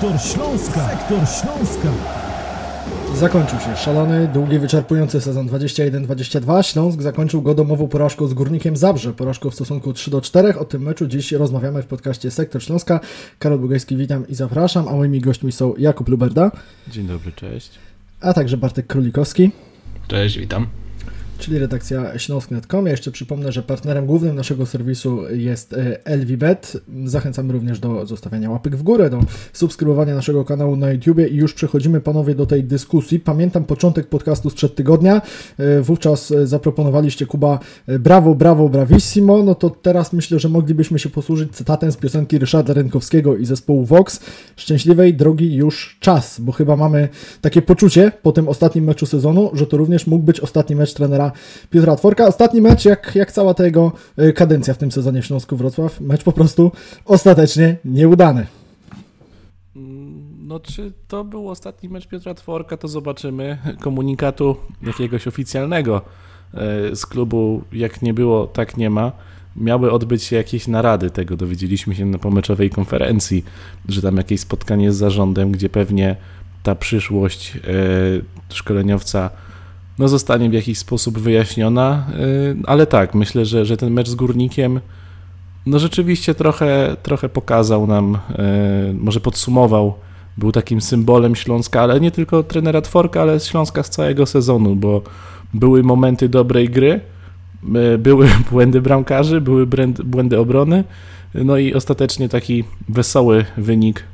Sektor Śląska. Sektor Śląska. Zakończył się szalony, długi, wyczerpujący sezon 21-22. Śląsk zakończył go domową porażką z Górnikiem Zabrze, porażką w stosunku 3 do 4. O tym meczu dziś rozmawiamy w podcaście Sektor Śląska. Karol Bugajski, witam i zapraszam, a moimi gośćmi są Jakub Luberda. Dzień dobry, cześć. A także Bartek Królikowski. Cześć, witam czyli redakcja śląsk.com. Ja jeszcze przypomnę, że partnerem głównym naszego serwisu jest e, LVBet. Zachęcamy również do zostawiania łapek w górę, do subskrybowania naszego kanału na YouTube i już przechodzimy panowie do tej dyskusji. Pamiętam początek podcastu sprzed tygodnia. E, wówczas e, zaproponowaliście Kuba brawo, brawo, bravissimo. No to teraz myślę, że moglibyśmy się posłużyć cytatem z piosenki Ryszarda Rynkowskiego i zespołu Vox. Szczęśliwej drogi już czas, bo chyba mamy takie poczucie po tym ostatnim meczu sezonu, że to również mógł być ostatni mecz trenera Piotra Tworka. Ostatni mecz, jak, jak cała ta jego e, kadencja w tym sezonie w Śląsku Wrocław, mecz po prostu ostatecznie nieudany. No, czy to był ostatni mecz Piotra Tworka, to zobaczymy. Komunikatu jakiegoś oficjalnego e, z klubu, jak nie było, tak nie ma. Miały odbyć się jakieś narady, tego dowiedzieliśmy się na pomeczowej konferencji, że tam jakieś spotkanie z zarządem, gdzie pewnie ta przyszłość e, szkoleniowca no, zostanie w jakiś sposób wyjaśniona, y, ale tak, myślę, że, że ten mecz z Górnikiem no rzeczywiście trochę, trochę pokazał nam, y, może podsumował, był takim symbolem Śląska, ale nie tylko trenera Tworka, ale Śląska z całego sezonu, bo były momenty dobrej gry, y, były błędy bramkarzy, były błędy obrony, no i ostatecznie taki wesoły wynik,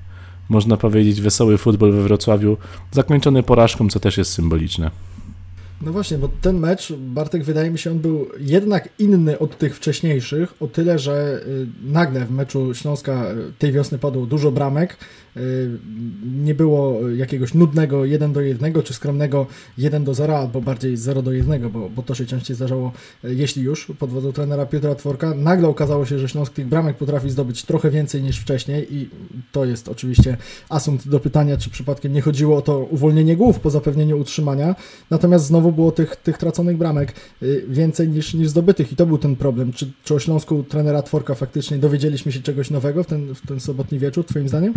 można powiedzieć wesoły futbol we Wrocławiu, zakończony porażką, co też jest symboliczne. No właśnie, bo ten mecz, Bartek, wydaje mi się, on był jednak inny od tych wcześniejszych, o tyle, że y, nagle w meczu Śląska y, tej wiosny padło dużo bramek, Y, nie było jakiegoś nudnego 1 do 1 czy skromnego 1 do 0 albo bardziej 0 do 1, bo, bo to się częściej zdarzało, jeśli już, pod wodzą trenera Piotra Tworka. Nagle okazało się, że Śląsk tych bramek potrafi zdobyć trochę więcej niż wcześniej i to jest oczywiście asumpt do pytania, czy przypadkiem nie chodziło o to uwolnienie głów po zapewnieniu utrzymania, natomiast znowu było tych, tych traconych bramek y, więcej niż, niż zdobytych i to był ten problem. Czy, czy o Śląsku trenera Tworka faktycznie dowiedzieliśmy się czegoś nowego w ten, w ten sobotni wieczór, twoim zdaniem?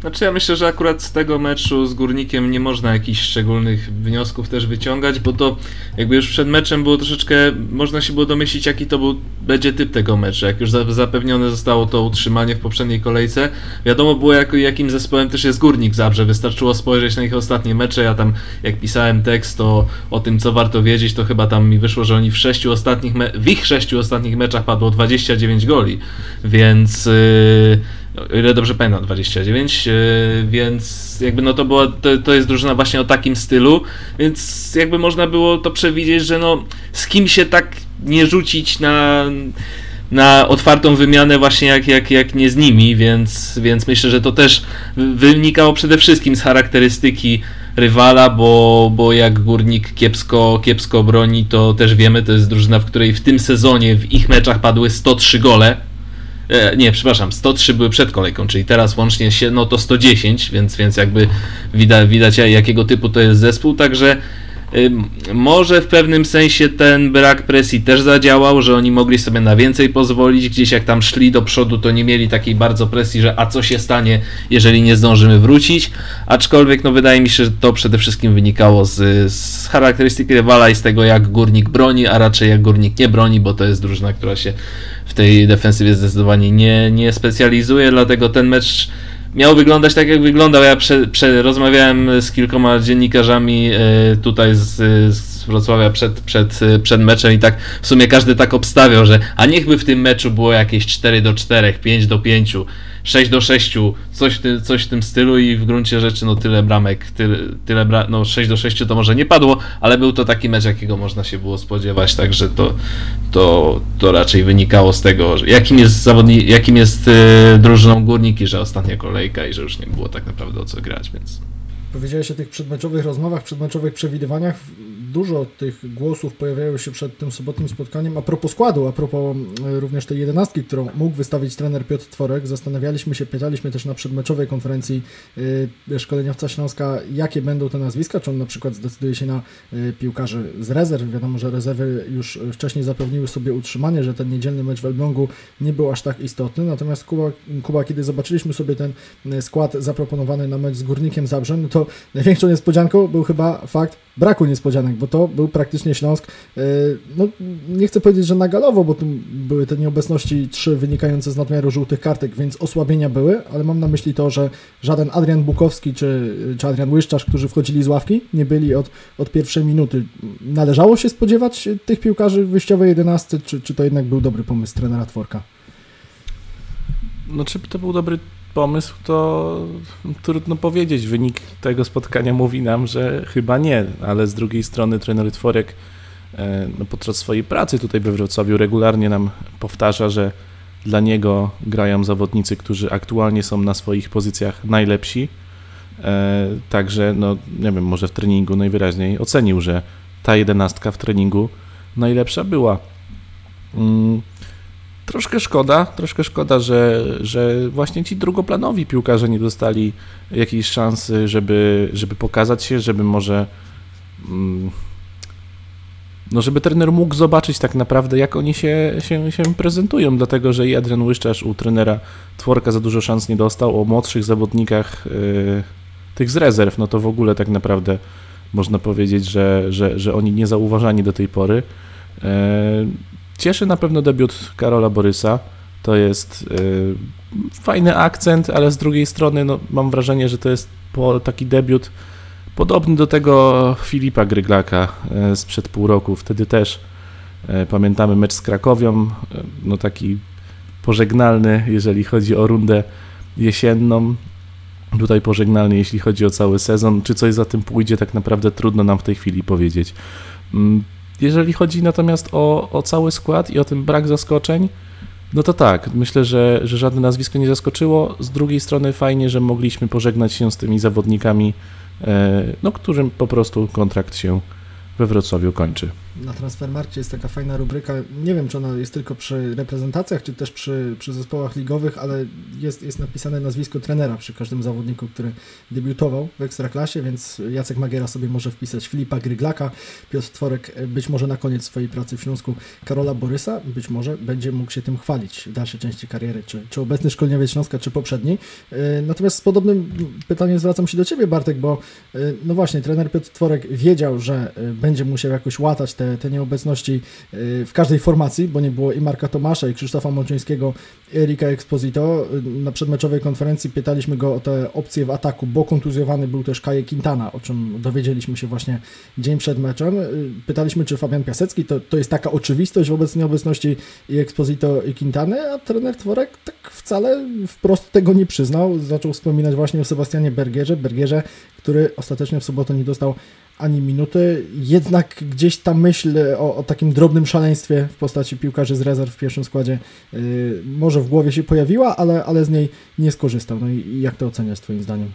Znaczy ja myślę, że akurat z tego meczu z Górnikiem nie można jakichś szczególnych wniosków też wyciągać, bo to jakby już przed meczem było troszeczkę, można się było domyślić jaki to był, będzie typ tego meczu, jak już zapewnione zostało to utrzymanie w poprzedniej kolejce. Wiadomo było jak, jakim zespołem też jest Górnik Zabrze, wystarczyło spojrzeć na ich ostatnie mecze, ja tam jak pisałem tekst to o tym co warto wiedzieć, to chyba tam mi wyszło, że oni w sześciu ostatnich, w ich sześciu ostatnich meczach padło 29 goli, więc... Yy, o ile dobrze pamiętam, 29, e, więc jakby no to było, to, to jest drużyna właśnie o takim stylu, więc jakby można było to przewidzieć, że no z kim się tak nie rzucić na na otwartą wymianę właśnie jak, jak, jak nie z nimi, więc, więc myślę, że to też wynikało przede wszystkim z charakterystyki rywala, bo, bo jak Górnik kiepsko, kiepsko broni, to też wiemy, to jest drużyna, w której w tym sezonie w ich meczach padły 103 gole, nie, przepraszam, 103 były przed kolejką, czyli teraz łącznie się, no to 110, więc, więc jakby widać, widać jakiego typu to jest zespół, także może w pewnym sensie ten brak presji też zadziałał, że oni mogli sobie na więcej pozwolić. Gdzieś jak tam szli do przodu, to nie mieli takiej bardzo presji, że a co się stanie, jeżeli nie zdążymy wrócić. Aczkolwiek, no wydaje mi się, że to przede wszystkim wynikało z, z charakterystyki rywala i z tego, jak górnik broni, a raczej jak górnik nie broni, bo to jest drużyna, która się w tej defensywie zdecydowanie nie, nie specjalizuje, dlatego ten mecz miał wyglądać tak, jak wyglądał. Ja prze, prze, rozmawiałem z kilkoma dziennikarzami e, tutaj z, z Wrocławia przed, przed, przed meczem i tak w sumie każdy tak obstawiał, że a niechby w tym meczu było jakieś 4 do 4, 5 do 5. 6 do 6, coś, ty, coś w tym stylu i w gruncie rzeczy no tyle bramek, tyle, tyle bra no 6 do 6 to może nie padło, ale był to taki mecz, jakiego można się było spodziewać, także to, to, to raczej wynikało z tego, jakim jest zawodnik, jakim jest yy, drużyną Górniki, że ostatnia kolejka i że już nie było tak naprawdę o co grać, więc... Powiedziałeś o tych przedmeczowych rozmowach, przedmeczowych przewidywaniach. Dużo tych głosów pojawiało się przed tym sobotnim spotkaniem. A propos składu, a propos e, również tej jedenastki, którą mógł wystawić trener Piotr Tworek, zastanawialiśmy się, pytaliśmy też na przedmeczowej konferencji e, szkoleniowca Śląska, jakie będą te nazwiska, czy on na przykład zdecyduje się na e, piłkarzy z rezerw. Wiadomo, że rezerwy już wcześniej zapewniły sobie utrzymanie, że ten niedzielny mecz w Elblągu nie był aż tak istotny. Natomiast Kuba, Kuba kiedy zobaczyliśmy sobie ten skład zaproponowany na mecz z Górnikiem Zabrze, no to to największą niespodzianką był chyba fakt braku niespodzianek, bo to był praktycznie Śląsk, e, no nie chcę powiedzieć, że nagalowo, bo tu były te nieobecności trzy wynikające z nadmiaru żółtych kartek, więc osłabienia były, ale mam na myśli to, że żaden Adrian Bukowski czy, czy Adrian Łyszczarz, którzy wchodzili z ławki, nie byli od, od pierwszej minuty. Należało się spodziewać tych piłkarzy wyjściowej 11, czy, czy to jednak był dobry pomysł trenera Tworka? No czy to był dobry pomysł, to trudno powiedzieć. Wynik tego spotkania mówi nam, że chyba nie, ale z drugiej strony trener Tworek e, no, podczas swojej pracy tutaj we Wrocławiu regularnie nam powtarza, że dla niego grają zawodnicy, którzy aktualnie są na swoich pozycjach najlepsi. E, także, no nie wiem, może w treningu najwyraźniej ocenił, że ta jedenastka w treningu najlepsza była. Troszkę szkoda, troszkę szkoda, że, że właśnie ci drugoplanowi piłkarze nie dostali jakiejś szansy, żeby, żeby pokazać się, żeby może mm, no żeby trener mógł zobaczyć tak naprawdę, jak oni się, się, się prezentują, dlatego że i Adrian Łyszczarz u trenera Tworka za dużo szans nie dostał, o młodszych zawodnikach yy, tych z rezerw, no to w ogóle tak naprawdę można powiedzieć, że, że, że oni nie zauważani do tej pory. Yy, Cieszy na pewno debiut Karola Borysa. To jest yy, fajny akcent, ale z drugiej strony no, mam wrażenie, że to jest po, taki debiut podobny do tego Filipa Gryglaka yy, sprzed pół roku. Wtedy też yy, pamiętamy mecz z Krakowią, yy, no taki pożegnalny, jeżeli chodzi o rundę jesienną. Tutaj pożegnalny, jeśli chodzi o cały sezon. Czy coś za tym pójdzie, tak naprawdę trudno nam w tej chwili powiedzieć. Jeżeli chodzi natomiast o, o cały skład i o ten brak zaskoczeń, no to tak, myślę, że, że żadne nazwisko nie zaskoczyło. Z drugiej strony fajnie, że mogliśmy pożegnać się z tymi zawodnikami, e, no, którym po prostu kontrakt się we Wrocławiu kończy na Transfermarkcie jest taka fajna rubryka, nie wiem czy ona jest tylko przy reprezentacjach, czy też przy, przy zespołach ligowych, ale jest, jest napisane nazwisko trenera przy każdym zawodniku, który debiutował w Ekstraklasie, więc Jacek Magiera sobie może wpisać Filipa Gryglaka, Piotr Tworek e, być może na koniec swojej pracy w Śląsku Karola Borysa, być może będzie mógł się tym chwalić w dalszej części kariery, czy, czy obecny szkolniowiec Śląska, czy poprzedni. E, natomiast z podobnym pytaniem zwracam się do Ciebie Bartek, bo e, no właśnie, trener Piotr Tworek wiedział, że będzie musiał jakoś łatać te, te nieobecności y, w każdej formacji, bo nie było i Marka Tomasza, i Krzysztofa Mączyńskiego, i Erika Exposito. Y, na przedmeczowej konferencji pytaliśmy go o te opcje w ataku, bo kontuzjowany był też Kaje Quintana, o czym dowiedzieliśmy się właśnie dzień przed meczem. Y, pytaliśmy, czy Fabian Piasecki to, to jest taka oczywistość wobec nieobecności i Exposito i Quintany, a trener Tworek tak wcale wprost tego nie przyznał. Zaczął wspominać właśnie o Sebastianie Bergierze, Bergierze, który ostatecznie w sobotę nie dostał ani minuty. Jednak gdzieś ta myśl o, o, takim drobnym szaleństwie w postaci piłkarzy z rezerw w pierwszym składzie yy, może w głowie się pojawiła, ale, ale z niej nie skorzystał. No i, jak to oceniasz Twoim zdaniem?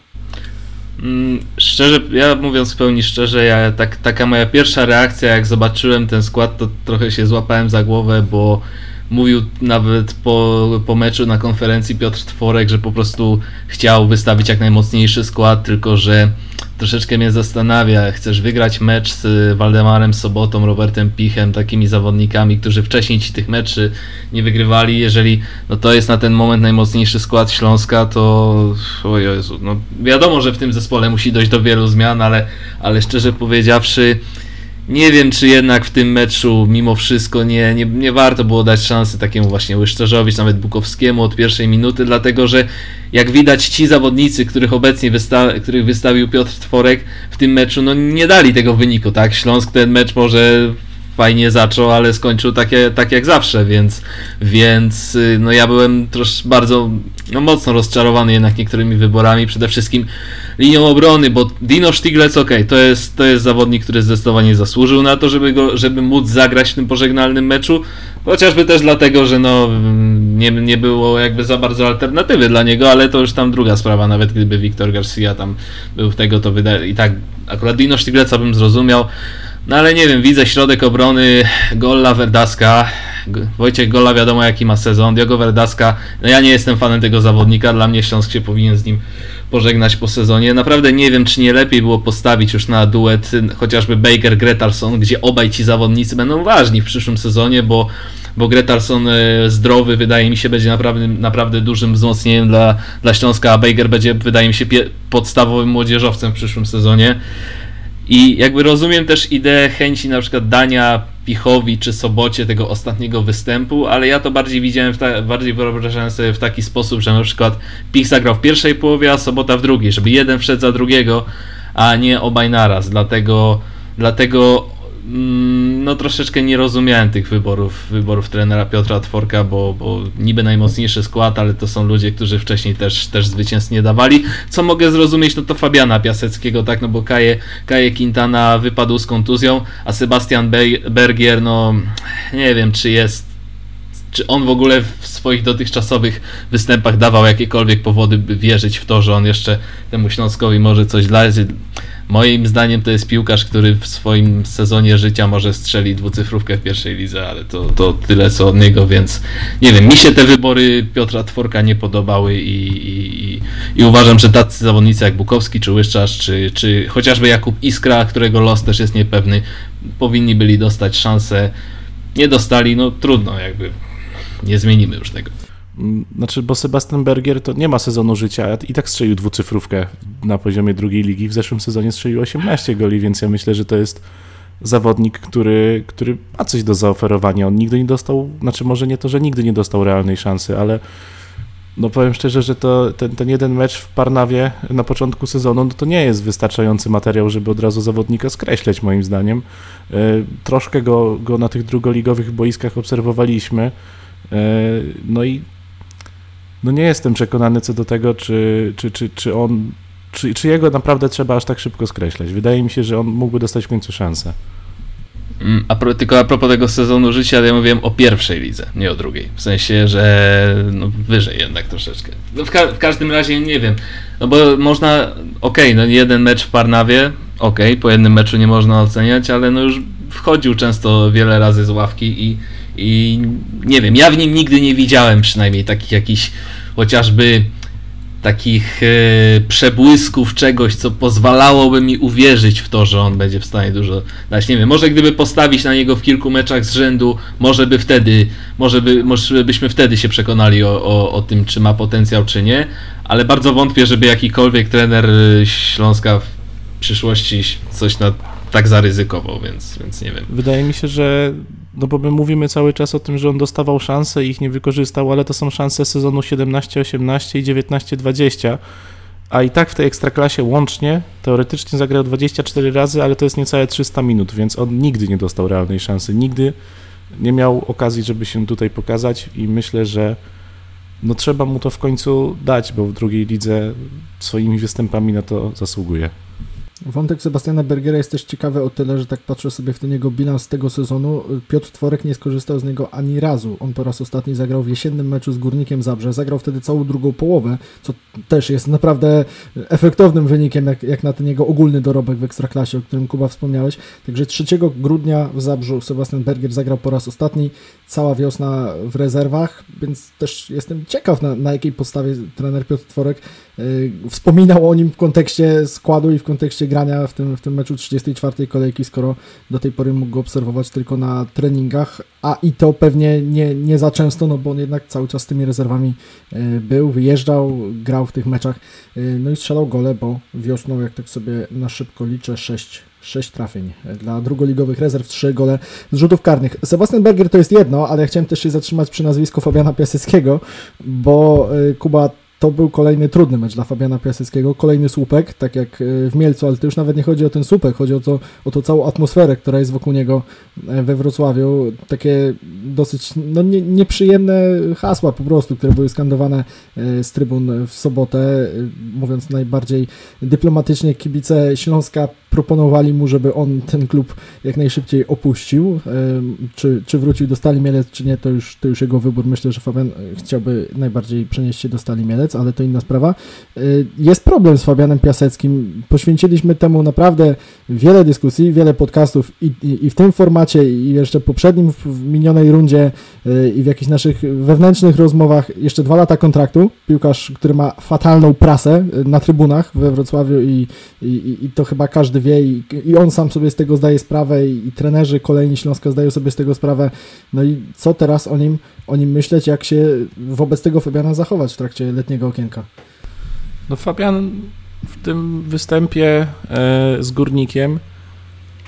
Mm, szczerze, ja mówiąc w pełni szczerze, ja, tak, taka moja pierwsza reakcja, jak zobaczyłem ten skład, to trochę się złapałem za głowę, bo mówił nawet po, po meczu na konferencji Piotr Tworek, że po prostu chciał wystawić jak najmocniejszy skład, tylko że troszeczkę mnie zastanawia. Chcesz wygrać mecz z Waldemarem Sobotą, Robertem Pichem, takimi zawodnikami, którzy wcześniej ci tych meczy nie wygrywali. Jeżeli no to jest na ten moment najmocniejszy skład Śląska, to o Jezu, no wiadomo, że w tym zespole musi dojść do wielu zmian, ale, ale szczerze powiedziawszy, nie wiem, czy jednak w tym meczu mimo wszystko nie, nie, nie warto było dać szansy takiemu właśnie Łyszczarzowi, nawet Bukowskiemu od pierwszej minuty, dlatego że jak widać ci zawodnicy, których obecnie wysta których wystawił Piotr Tworek w tym meczu, no nie dali tego wyniku, tak? Śląsk ten mecz może fajnie zaczął, ale skończył tak, tak jak zawsze, więc, więc y, no ja byłem trosz bardzo no mocno rozczarowany jednak niektórymi wyborami, przede wszystkim linią obrony, bo Dino Stiglec, ok, to jest, to jest zawodnik, który zdecydowanie zasłużył na to, żeby, go, żeby móc zagrać w tym pożegnalnym meczu, chociażby też dlatego, że no nie, nie było jakby za bardzo alternatywy dla niego, ale to już tam druga sprawa, nawet gdyby Wiktor Garcia tam był w tego, to wydaje i tak akurat Dino Stigleca bym zrozumiał, no ale nie wiem, widzę środek obrony, Golla Verdaska, Wojciech Gola wiadomo jaki ma sezon, Diogo Verdaska, no ja nie jestem fanem tego zawodnika, dla mnie Śląsk się powinien z nim pożegnać po sezonie. Naprawdę nie wiem, czy nie lepiej było postawić już na duet chociażby Baker Gretarson, gdzie obaj ci zawodnicy będą ważni w przyszłym sezonie, bo bo Gretarson e, zdrowy wydaje mi się będzie naprawdę, naprawdę dużym wzmocnieniem dla, dla Śląska, a Baker będzie wydaje mi się podstawowym młodzieżowcem w przyszłym sezonie. I jakby rozumiem też ideę chęci na przykład dania Pichowi czy Sobocie tego ostatniego występu, ale ja to bardziej widziałem, ta, bardziej wyobrażałem sobie w taki sposób, że na przykład Pich zagrał w pierwszej połowie, a Sobota w drugiej, żeby jeden wszedł za drugiego, a nie obaj naraz. Dlatego, dlatego no troszeczkę nie rozumiałem tych wyborów, wyborów trenera Piotra Tworka, bo, bo niby najmocniejszy skład, ale to są ludzie, którzy wcześniej też, też zwycięstw nie dawali. Co mogę zrozumieć, no to Fabiana Piaseckiego, tak, no bo Kaje, Kaje Quintana wypadł z kontuzją, a Sebastian Bergier, no nie wiem, czy jest czy on w ogóle w swoich dotychczasowych występach dawał jakiekolwiek powody, by wierzyć w to, że on jeszcze temu Śląskowi może coś dać. Moim zdaniem to jest piłkarz, który w swoim sezonie życia może strzeli dwucyfrówkę w pierwszej lidze, ale to, to tyle co od niego, więc nie wiem, mi się te wybory Piotra Tworka nie podobały i, i, i uważam, że tacy zawodnicy jak Bukowski czy Łyszczarz, czy, czy chociażby Jakub Iskra, którego los też jest niepewny, powinni byli dostać szansę. Nie dostali, no trudno, jakby nie zmienimy już tego. Znaczy, bo Sebastian Bergier to nie ma sezonu życia i tak strzelił dwucyfrówkę na poziomie drugiej ligi. W zeszłym sezonie strzelił 18 goli, więc ja myślę, że to jest zawodnik, który, który ma coś do zaoferowania. On nigdy nie dostał, znaczy może nie to, że nigdy nie dostał realnej szansy, ale no powiem szczerze, że to, ten, ten jeden mecz w Parnawie na początku sezonu no to nie jest wystarczający materiał, żeby od razu zawodnika skreślać moim zdaniem. E, troszkę go, go na tych drugoligowych boiskach obserwowaliśmy. E, no i no nie jestem przekonany co do tego, czy, czy, czy, czy on, czy, czy jego naprawdę trzeba aż tak szybko skreślać. Wydaje mi się, że on mógłby dostać w końcu szansę. Mm, a pro, tylko a propos tego sezonu życia, ja mówiłem o pierwszej lidze, nie o drugiej. W sensie, że no, wyżej jednak troszeczkę. No w, ka w, każdym razie nie wiem. No bo można, okej, okay, no jeden mecz w Parnawie, okej, okay, po jednym meczu nie można oceniać, ale no już wchodził często wiele razy z ławki i i nie wiem, ja w nim nigdy nie widziałem przynajmniej takich jakichś chociażby takich e, przebłysków czegoś, co pozwalałoby mi uwierzyć w to, że on będzie w stanie dużo dać. Nie wiem, może gdyby postawić na niego w kilku meczach z rzędu, może by wtedy, może, by, może byśmy wtedy się przekonali o, o, o tym, czy ma potencjał, czy nie, ale bardzo wątpię, żeby jakikolwiek trener e, Śląska w przyszłości coś na, tak zaryzykował, więc, więc nie wiem. Wydaje mi się, że no bo my mówimy cały czas o tym, że on dostawał szanse i ich nie wykorzystał, ale to są szanse sezonu 17-18 i 19-20, a i tak w tej ekstraklasie łącznie teoretycznie zagrał 24 razy, ale to jest niecałe 300 minut, więc on nigdy nie dostał realnej szansy, nigdy nie miał okazji, żeby się tutaj pokazać i myślę, że no trzeba mu to w końcu dać, bo w drugiej lidze swoimi występami na to zasługuje. Wątek Sebastiana Bergera jest też ciekawy o tyle, że tak patrzę sobie w ten jego bilans tego sezonu. Piotr Tworek nie skorzystał z niego ani razu. On po raz ostatni zagrał w jesiennym meczu z Górnikiem Zabrze. Zagrał wtedy całą drugą połowę, co też jest naprawdę efektownym wynikiem, jak, jak na ten jego ogólny dorobek w Ekstraklasie, o którym Kuba wspomniałeś. Także 3 grudnia w Zabrzu Sebastian Berger zagrał po raz ostatni. Cała wiosna w rezerwach, więc też jestem ciekaw, na, na jakiej podstawie trener Piotr Tworek wspominał o nim w kontekście składu i w kontekście grania w tym, w tym meczu 34 kolejki, skoro do tej pory mógł go obserwować tylko na treningach, a i to pewnie nie, nie za często, no bo on jednak cały czas z tymi rezerwami e, był, wyjeżdżał, grał w tych meczach, e, no i strzelał gole, bo wiosną, jak tak sobie na szybko liczę, 6 6 trafień dla drugoligowych rezerw, 3 gole z rzutów karnych. Sebastian Berger to jest jedno, ale chciałem też się zatrzymać przy nazwisku Fabiana Piaseckiego, bo Kuba to był kolejny trudny mecz dla Fabiana Piaseckiego, kolejny słupek, tak jak e, w Mielcu, ale to już nawet nie chodzi o ten słupek, chodzi o, to, o tą całą atmosferę, która jest wokół niego e, we Wrocławiu. Takie dosyć no, nie, nieprzyjemne hasła po prostu, które były skandowane e, z trybun w sobotę, mówiąc najbardziej dyplomatycznie, kibice Śląska proponowali mu, żeby on ten klub jak najszybciej opuścił. Czy, czy wrócił do Stali Mielec, czy nie, to już, to już jego wybór. Myślę, że Fabian chciałby najbardziej przenieść się do Stali Mielec, ale to inna sprawa. Jest problem z Fabianem Piaseckim. Poświęciliśmy temu naprawdę wiele dyskusji, wiele podcastów i, i, i w tym formacie, i jeszcze poprzednim, w minionej rundzie i w jakichś naszych wewnętrznych rozmowach jeszcze dwa lata kontraktu. Piłkarz, który ma fatalną prasę na trybunach we Wrocławiu i, i, i to chyba każdy wie i, i on sam sobie z tego zdaje sprawę i, i trenerzy kolejni Śląska zdają sobie z tego sprawę. No i co teraz o nim, o nim myśleć, jak się wobec tego Fabiana zachować w trakcie letniego okienka? No Fabian w tym występie e, z Górnikiem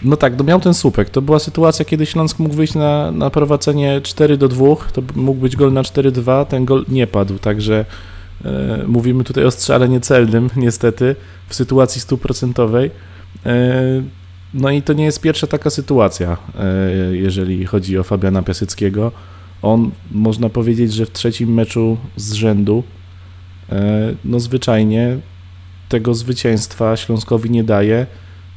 no tak, no miał ten słupek. To była sytuacja, kiedy Śląsk mógł wyjść na, na prowadzenie 4 do 2, to mógł być gol na 4-2, ten gol nie padł, także e, mówimy tutaj o strzale niecelnym, niestety, w sytuacji stuprocentowej. E, no i to nie jest pierwsza taka sytuacja, e, jeżeli chodzi o Fabiana Piaseckiego. On, można powiedzieć, że w trzecim meczu z rzędu, no zwyczajnie tego zwycięstwa Śląskowi nie daje,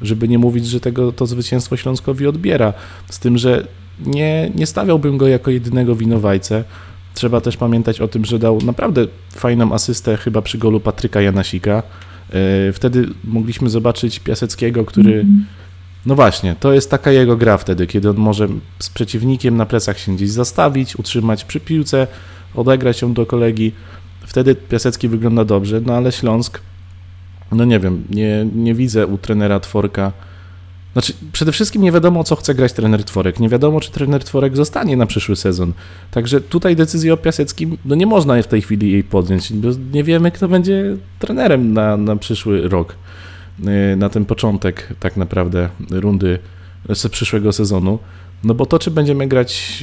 żeby nie mówić, że tego to zwycięstwo Śląskowi odbiera. Z tym, że nie, nie stawiałbym go jako jedynego winowajcę. Trzeba też pamiętać o tym, że dał naprawdę fajną asystę chyba przy golu Patryka Janasika. E, wtedy mogliśmy zobaczyć Piaseckiego, który. Mhm. No właśnie, to jest taka jego gra wtedy, kiedy on może z przeciwnikiem na plecach się gdzieś zastawić, utrzymać przy piłce, odegrać ją do kolegi. Wtedy Piasecki wygląda dobrze, no ale Śląsk, no nie wiem, nie, nie widzę u trenera Tworka znaczy, przede wszystkim nie wiadomo, co chce grać trener Tworek. Nie wiadomo, czy trener Tworek zostanie na przyszły sezon. Także tutaj decyzję o Piaseckim, no nie można w tej chwili jej podjąć, bo nie wiemy, kto będzie trenerem na, na przyszły rok, y, na ten początek tak naprawdę rundy z przyszłego sezonu. No bo to, czy będziemy grać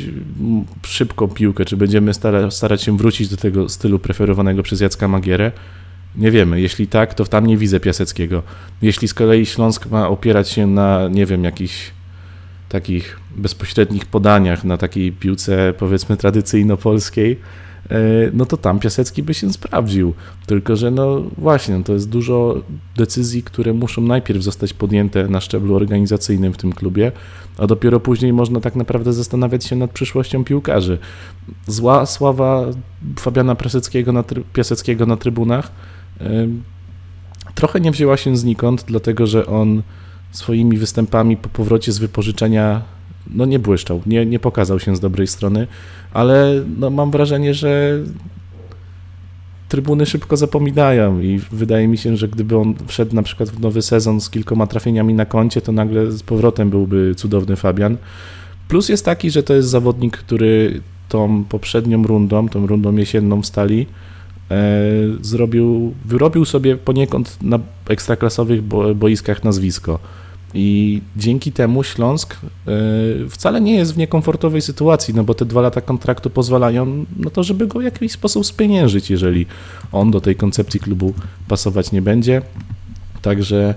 szybką piłkę, czy będziemy starać się wrócić do tego stylu preferowanego przez Jacka Magierę, nie wiemy. Jeśli tak, to tam nie widzę Piaseckiego. Jeśli z kolei Śląsk ma opierać się na, nie wiem, jakichś takich bezpośrednich podaniach, na takiej piłce powiedzmy tradycyjno-polskiej, no to tam Piasecki by się sprawdził. Tylko, że no właśnie, no to jest dużo decyzji, które muszą najpierw zostać podjęte na szczeblu organizacyjnym w tym klubie, a dopiero później można tak naprawdę zastanawiać się nad przyszłością piłkarzy. Zła sława Fabiana Piaseckiego na, Piaseckiego na trybunach trochę nie wzięła się znikąd, dlatego że on swoimi występami po powrocie z wypożyczenia no nie błyszczał, nie, nie pokazał się z dobrej strony, ale no mam wrażenie, że trybuny szybko zapominają i wydaje mi się, że gdyby on wszedł na przykład w nowy sezon z kilkoma trafieniami na koncie, to nagle z powrotem byłby cudowny Fabian. Plus jest taki, że to jest zawodnik, który tą poprzednią rundą, tą rundą jesienną w stali, E, zrobił, wyrobił sobie poniekąd na ekstraklasowych boiskach nazwisko. I dzięki temu Śląsk e, wcale nie jest w niekomfortowej sytuacji, no bo te dwa lata kontraktu pozwalają na to, żeby go w jakiś sposób spieniężyć, jeżeli on do tej koncepcji klubu pasować nie będzie. Także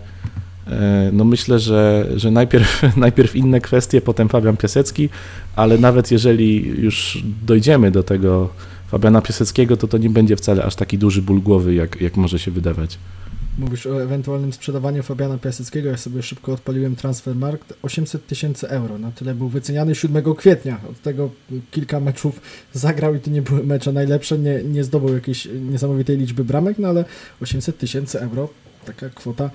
e, no myślę, że, że najpierw, najpierw inne kwestie, potem Fabian Piasecki, ale nawet jeżeli już dojdziemy do tego Fabiana Piaseckiego, to to nie będzie wcale aż taki duży ból głowy, jak, jak może się wydawać. Mówisz o ewentualnym sprzedawaniu Fabiana Piaseckiego. Ja sobie szybko odpaliłem Transfermarkt. 800 tysięcy euro. Na tyle był wyceniany 7 kwietnia. Od tego kilka meczów zagrał i to nie były mecze najlepsze. Nie, nie zdobył jakiejś niesamowitej liczby bramek, no ale 800 tysięcy euro taka kwota,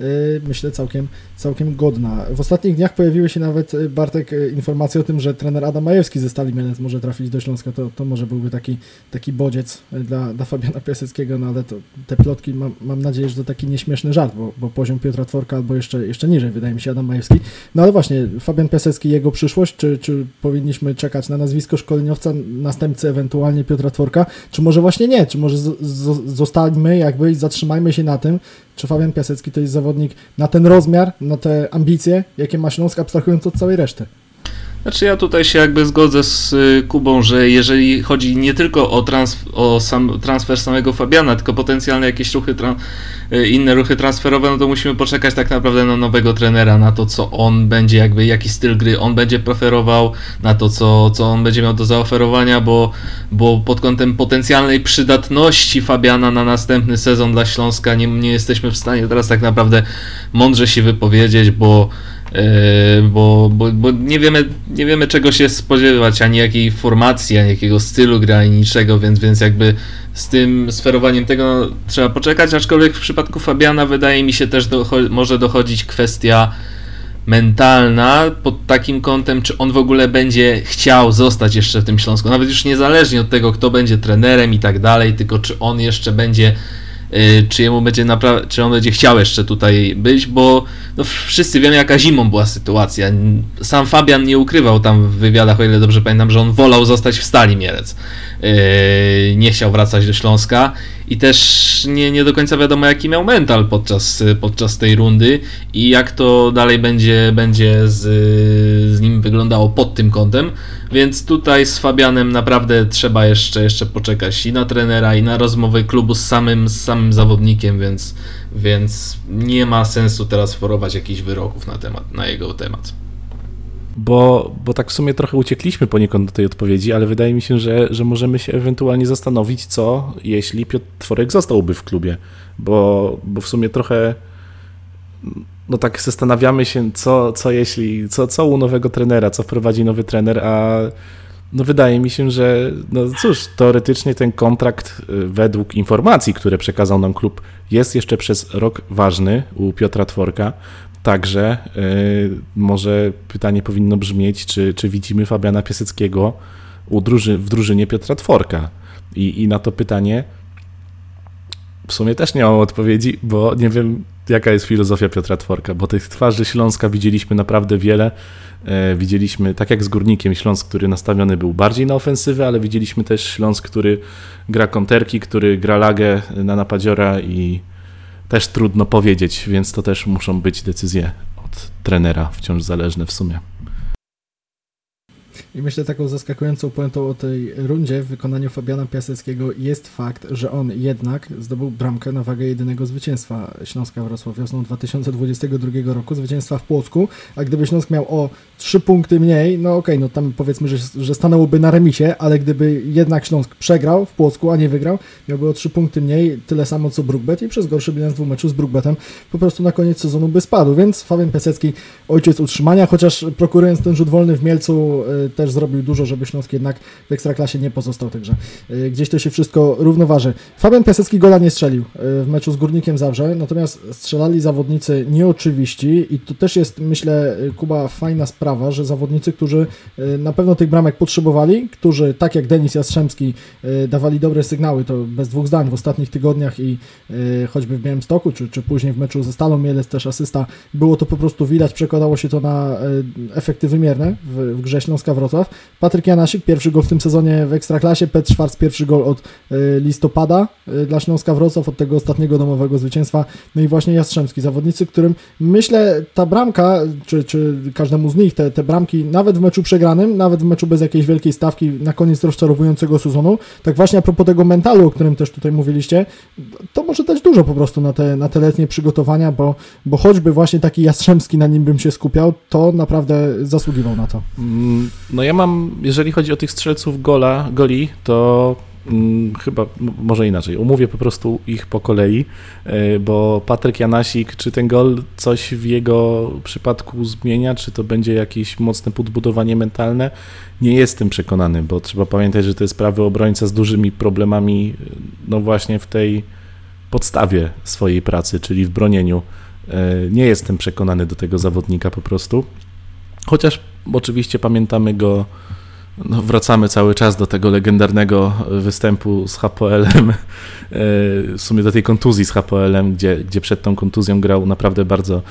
y, myślę, całkiem, całkiem godna. W ostatnich dniach pojawiły się nawet, y, Bartek, y, informacje o tym, że trener Adam Majewski ze Stali Mielec może trafić do Śląska. To, to może byłby taki, taki bodziec dla, dla Fabiana Piaseckiego, no ale to, te plotki, mam, mam nadzieję, że to taki nieśmieszny żart, bo, bo poziom Piotra Tworka albo jeszcze, jeszcze niżej, wydaje mi się, Adam Majewski. No ale właśnie, Fabian Piasecki, jego przyszłość, czy, czy powinniśmy czekać na nazwisko szkoleniowca, następcy ewentualnie Piotra Tworka, czy może właśnie nie, czy może z, z, zostańmy jakby i zatrzymajmy się na tym, czy Fabian Piasecki to jest zawodnik na ten rozmiar, na te ambicje, jakie ma Śląsk, abstrahując od całej reszty? Znaczy ja tutaj się jakby zgodzę z y, Kubą, że jeżeli chodzi nie tylko o, trans, o sam transfer samego Fabiana, tylko potencjalne jakieś ruchy, y, inne ruchy transferowe, no to musimy poczekać tak naprawdę na nowego trenera, na to co on będzie jakby, jaki styl gry on będzie preferował, na to co, co on będzie miał do zaoferowania, bo, bo pod kątem potencjalnej przydatności Fabiana na następny sezon dla Śląska nie, nie jesteśmy w stanie teraz tak naprawdę mądrze się wypowiedzieć, bo bo, bo, bo nie, wiemy, nie wiemy czego się spodziewać, ani jakiej formacji, ani jakiego stylu gra, ani niczego, więc, więc jakby z tym sferowaniem tego trzeba poczekać, aczkolwiek w przypadku Fabiana wydaje mi się też docho- może dochodzić kwestia mentalna pod takim kątem, czy on w ogóle będzie chciał zostać jeszcze w tym Śląsku, nawet już niezależnie od tego, kto będzie trenerem i tak dalej, tylko czy on jeszcze będzie czy jemu będzie naprawdę, czy on będzie chciał jeszcze tutaj być, bo no, wszyscy wiemy jaka zimą była sytuacja. Sam Fabian nie ukrywał tam w wywiadach, o ile dobrze pamiętam, że on wolał zostać w Stali Mielec. Yy, nie chciał wracać do Śląska i też nie, nie do końca wiadomo jaki miał mental podczas, podczas tej rundy i jak to dalej będzie, będzie z, z nim wyglądało pod tym kątem, więc tutaj z Fabianem naprawdę trzeba jeszcze, jeszcze poczekać i na trenera i na rozmowę klubu z samym, z samym zawodnikiem, więc, więc nie ma sensu teraz forować jakichś wyroków na, temat, na jego temat bo, bo tak w sumie trochę uciekliśmy poniekąd do tej odpowiedzi, ale wydaje mi się, że, że możemy się ewentualnie zastanowić, co jeśli Piotr Tworek zostałby w klubie, bo, bo w sumie trochę no tak zastanawiamy się, co, co jeśli, co, co u nowego trenera, co wprowadzi nowy trener, a no wydaje mi się, że no cóż, teoretycznie ten kontrakt y, według informacji, które przekazał nam klub, jest jeszcze przez rok ważny u Piotra Tworka. Także yy, może pytanie powinno brzmieć, czy, czy widzimy Fabiana Piaseckiego u druży, w drużynie Piotra Tworka. I, I na to pytanie w sumie też nie mam odpowiedzi, bo nie wiem, jaka jest filozofia Piotra Tworka, bo tych twarzy Śląska widzieliśmy naprawdę wiele. E, widzieliśmy, tak jak z Górnikiem, Śląsk, który nastawiony był bardziej na ofensywę, ale widzieliśmy też Śląsk, który gra konterki, który gra lagę na napadziora i też trudno powiedzieć, więc to też muszą być decyzje od trenera, wciąż zależne w sumie. I myślę taką zaskakującą puentą o tej rundzie w wykonaniu Fabiana Piaseckiego jest fakt, że on jednak zdobył bramkę na wagę jedynego zwycięstwa Śląska Wrocław wiosną 2022 roku, zwycięstwa w Płocku, a gdyby Śląsk miał o 3 punkty mniej, no okej, okay, no tam powiedzmy, że, że stanęłoby na remisie, ale gdyby jednak Śląsk przegrał w Płocku, a nie wygrał, miałby o 3 punkty mniej, tyle samo co Brookbet i przez gorszy bilans dwóch meczu z Brookbetem po prostu na koniec sezonu by spadł, więc Fabian Piasecki ojciec utrzymania, chociaż prokurując ten rzut wolny w Mielcu y, też zrobił dużo, żeby Śląsk jednak w Ekstraklasie nie pozostał, także y, gdzieś to się wszystko równoważy. Fabian Piasecki gola nie strzelił y, w meczu z Górnikiem Zabrze, natomiast strzelali zawodnicy nieoczywiści i to też jest, myślę, Kuba, fajna sprawa, że zawodnicy, którzy na pewno tych bramek potrzebowali, którzy tak jak Denis Jastrzębski dawali dobre sygnały, to bez dwóch zdań w ostatnich tygodniach i choćby w Białymstoku, czy, czy później w meczu ze Stalą Mielec też asysta, było to po prostu widać, przekładało się to na efekty wymierne w, w grze Śląska Wrocław. Patryk Janasik, pierwszy gol w tym sezonie w Ekstraklasie, Petr Schwarz, pierwszy gol od y, listopada y, dla Śląska Wrocław, od tego ostatniego domowego zwycięstwa, no i właśnie Jastrzębski, zawodnicy, którym myślę ta bramka, czy, czy każdemu z nich te, te bramki, nawet w meczu przegranym, nawet w meczu bez jakiejś wielkiej stawki na koniec rozczarowującego sezonu, tak właśnie a propos tego mentalu, o którym też tutaj mówiliście, to może dać dużo po prostu na te, na te letnie przygotowania, bo, bo choćby właśnie taki Jastrzębski na nim bym się skupiał, to naprawdę zasługiwał na to. Mm, no ja mam, jeżeli chodzi o tych strzelców gola, goli, to hmm, chyba, może inaczej, umówię po prostu ich po kolei, e, bo Patryk Janasik, czy ten gol coś w jego przypadku zmienia, czy to będzie jakieś mocne podbudowanie mentalne, nie jestem przekonany, bo trzeba pamiętać, że to jest prawy obrońca z dużymi problemami, no właśnie w tej podstawie swojej pracy, czyli w bronieniu. E, nie jestem przekonany do tego zawodnika po prostu. Chociaż oczywiście pamiętamy go, no wracamy cały czas do tego legendarnego występu z HPL-em, e, w sumie do tej kontuzji z HPL-em, gdzie, gdzie przed tą kontuzją grał naprawdę bardzo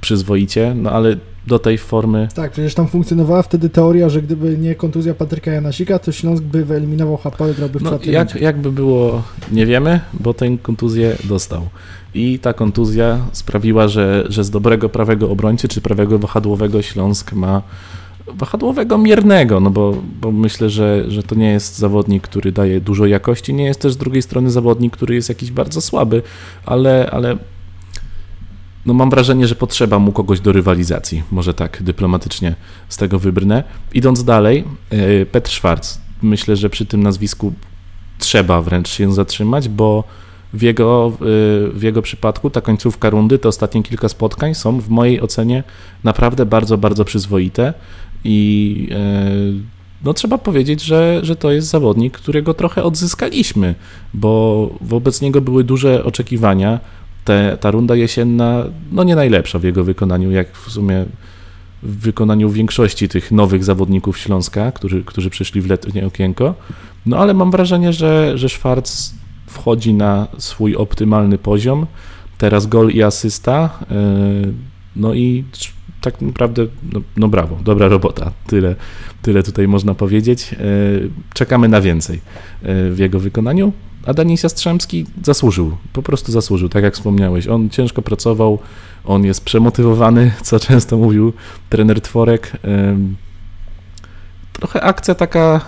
przyzwoicie, no ale do tej formy. Tak, przecież tam funkcjonowała wtedy teoria, że gdyby nie kontuzja Patryka Janasika, to Śląsk by wyeliminował HPL, grałby w no, jak, Jakby było, nie wiemy, bo tę kontuzję dostał. I ta kontuzja sprawiła, że, że z dobrego prawego obrońcy czy prawego wahadłowego Śląsk ma wahadłowego miernego, no bo, bo myślę, że, że to nie jest zawodnik, który daje dużo jakości, nie jest też z drugiej strony zawodnik, który jest jakiś bardzo słaby, ale, ale no mam wrażenie, że potrzeba mu kogoś do rywalizacji. Może tak dyplomatycznie z tego wybrnę. Idąc dalej, e, Petr Schwarz. Myślę, że przy tym nazwisku trzeba wręcz się zatrzymać, bo w jego, e, w jego przypadku ta końcówka rundy, te ostatnie kilka spotkań są w mojej ocenie naprawdę bardzo, bardzo przyzwoite i e, no trzeba powiedzieć, że, że to jest zawodnik, którego trochę odzyskaliśmy, bo wobec niego były duże oczekiwania te, ta runda jesienna, no nie najlepsza w jego wykonaniu, jak w sumie w wykonaniu większości tych nowych zawodników Śląska, którzy, którzy przyszli w letnie okienko. No ale mam wrażenie, że, że Schwarz wchodzi na swój optymalny poziom. Teraz gol i asysta. E, no i tak naprawdę, no, no brawo, dobra robota. Tyle, tyle tutaj można powiedzieć. E, czekamy na więcej e, w jego wykonaniu. A Denis Jastrzębski zasłużył, po prostu zasłużył, tak jak wspomniałeś. On ciężko pracował, on jest przemotywowany, co często mówił trener Tworek. Trochę akcja taka,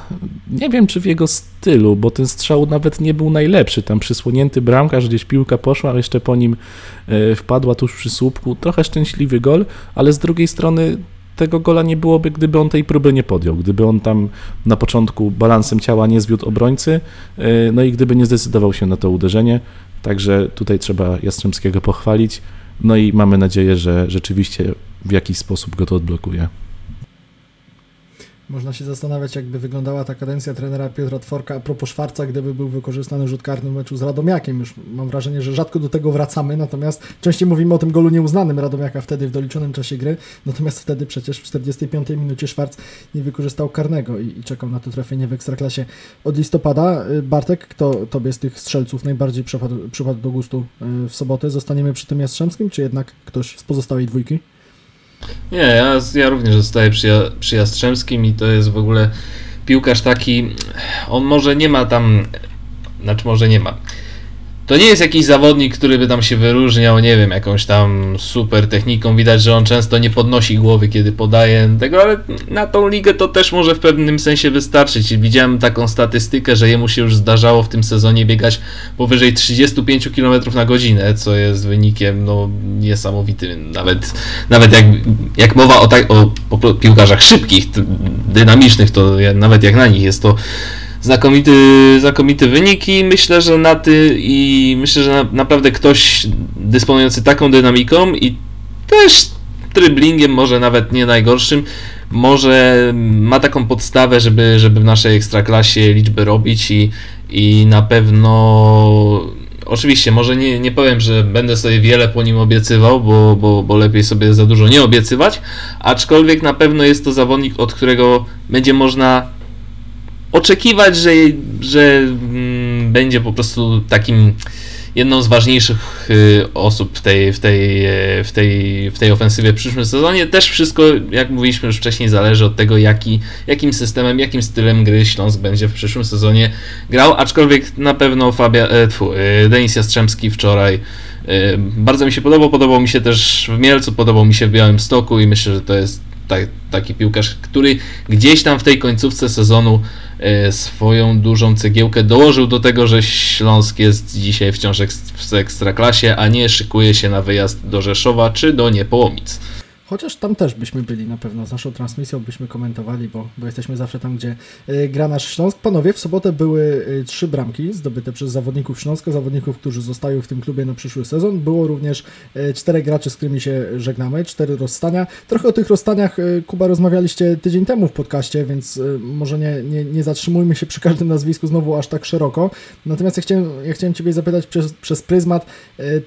nie wiem czy w jego stylu, bo ten strzał nawet nie był najlepszy. Tam przysłonięty bramkarz, gdzieś piłka poszła, a jeszcze po nim e, wpadła tuż przy słupku. Trochę szczęśliwy gol, ale z drugiej strony tego gola nie byłoby, gdyby on tej próby nie podjął, gdyby on tam na początku balansem ciała nie zwiódł obrońcy, y, no i gdyby nie zdecydował się na to uderzenie. Także tutaj trzeba Jastrzębskiego pochwalić. No i mamy nadzieję, że rzeczywiście w jakiś sposób go to odblokuje. Można się zastanawiać, jakby wyglądała ta kadencja trenera Piotra Tworka a propos Szwarca, gdyby był wykorzystany rzut karny w meczu z Radomiakiem. Już mam wrażenie, że rzadko do tego wracamy, natomiast częściej mówimy o tym golu nieuznanym Radomiaka wtedy w doliczonym czasie gry, natomiast wtedy przecież w 45 minucie Szwarc nie wykorzystał karnego i, i czekał na to trafienie w Ekstraklasie od listopada. Y, Bartek, kto tobie z tych strzelców najbardziej przypadł, przypadł do gustu y, w sobotę? Zostaniemy przy tym Jastrzębskim, czy jednak ktoś z pozostałej dwójki? Nie, ja, ja również zostaję przy, przy Jastrzębskim i to jest w ogóle piłkarz taki, on może nie ma tam, znaczy może nie ma, to nie jest jakiś zawodnik, który by tam się wyróżniał, nie wiem, jakąś tam super techniką. Widać, że on często nie podnosi głowy, kiedy podaje tego, ale na tą ligę to też może w pewnym sensie wystarczyć. Widziałem taką statystykę, że jemu się już zdarzało w tym sezonie biegać powyżej 35 km na godzinę, co jest wynikiem no, niesamowitym. Nawet, nawet jak, jak mowa o, tak, o, o piłkarzach szybkich, dynamicznych, to nawet jak na nich jest to znakomity, znakomity wynik i myślę, że na ty i myślę, że na, naprawdę ktoś dysponujący taką dynamiką i też tryblingiem może nawet nie najgorszym, może ma taką podstawę, żeby, żeby w naszej ekstraklasie liczby robić i, i na pewno oczywiście może nie, nie powiem, że będę sobie wiele po nim obiecywał, bo, bo, bo lepiej sobie za dużo nie obiecywać, aczkolwiek na pewno jest to zawodnik, od którego będzie można oczekiwać, że, że mm, będzie po prostu takim jedną z ważniejszych y, osób w tej, w, tej, e, w, tej, w tej ofensywie w przyszłym sezonie. Też wszystko, jak mówiliśmy już wcześniej, zależy od tego, jaki, jakim systemem, jakim stylem gry Śląsk będzie w przyszłym sezonie grał, aczkolwiek na pewno Fabia, e, tfu, e, Denis Jastrzębski wczoraj bardzo mi się podobał, podobał mi się też w Mielcu, podobał mi się w Białym Stoku i myślę, że to jest taki piłkarz, który gdzieś tam w tej końcówce sezonu e, swoją dużą cegiełkę dołożył do tego, że Śląsk jest dzisiaj wciąż w ekstraklasie, a nie szykuje się na wyjazd do Rzeszowa czy do Niepołomic. Chociaż tam też byśmy byli na pewno, z naszą transmisją byśmy komentowali, bo, bo jesteśmy zawsze tam, gdzie y, gra nasz Śląsk. Panowie, w sobotę były y, trzy bramki zdobyte przez zawodników Śląska, zawodników, którzy zostają w tym klubie na przyszły sezon. Było również y, czterech graczy, z którymi się żegnamy, cztery rozstania. Trochę o tych rozstaniach, Kuba, rozmawialiście tydzień temu w podcaście, więc może nie, nie, nie zatrzymujmy się przy każdym nazwisku znowu aż tak szeroko. Natomiast ja chciałem, ja chciałem Ciebie zapytać przez, przez pryzmat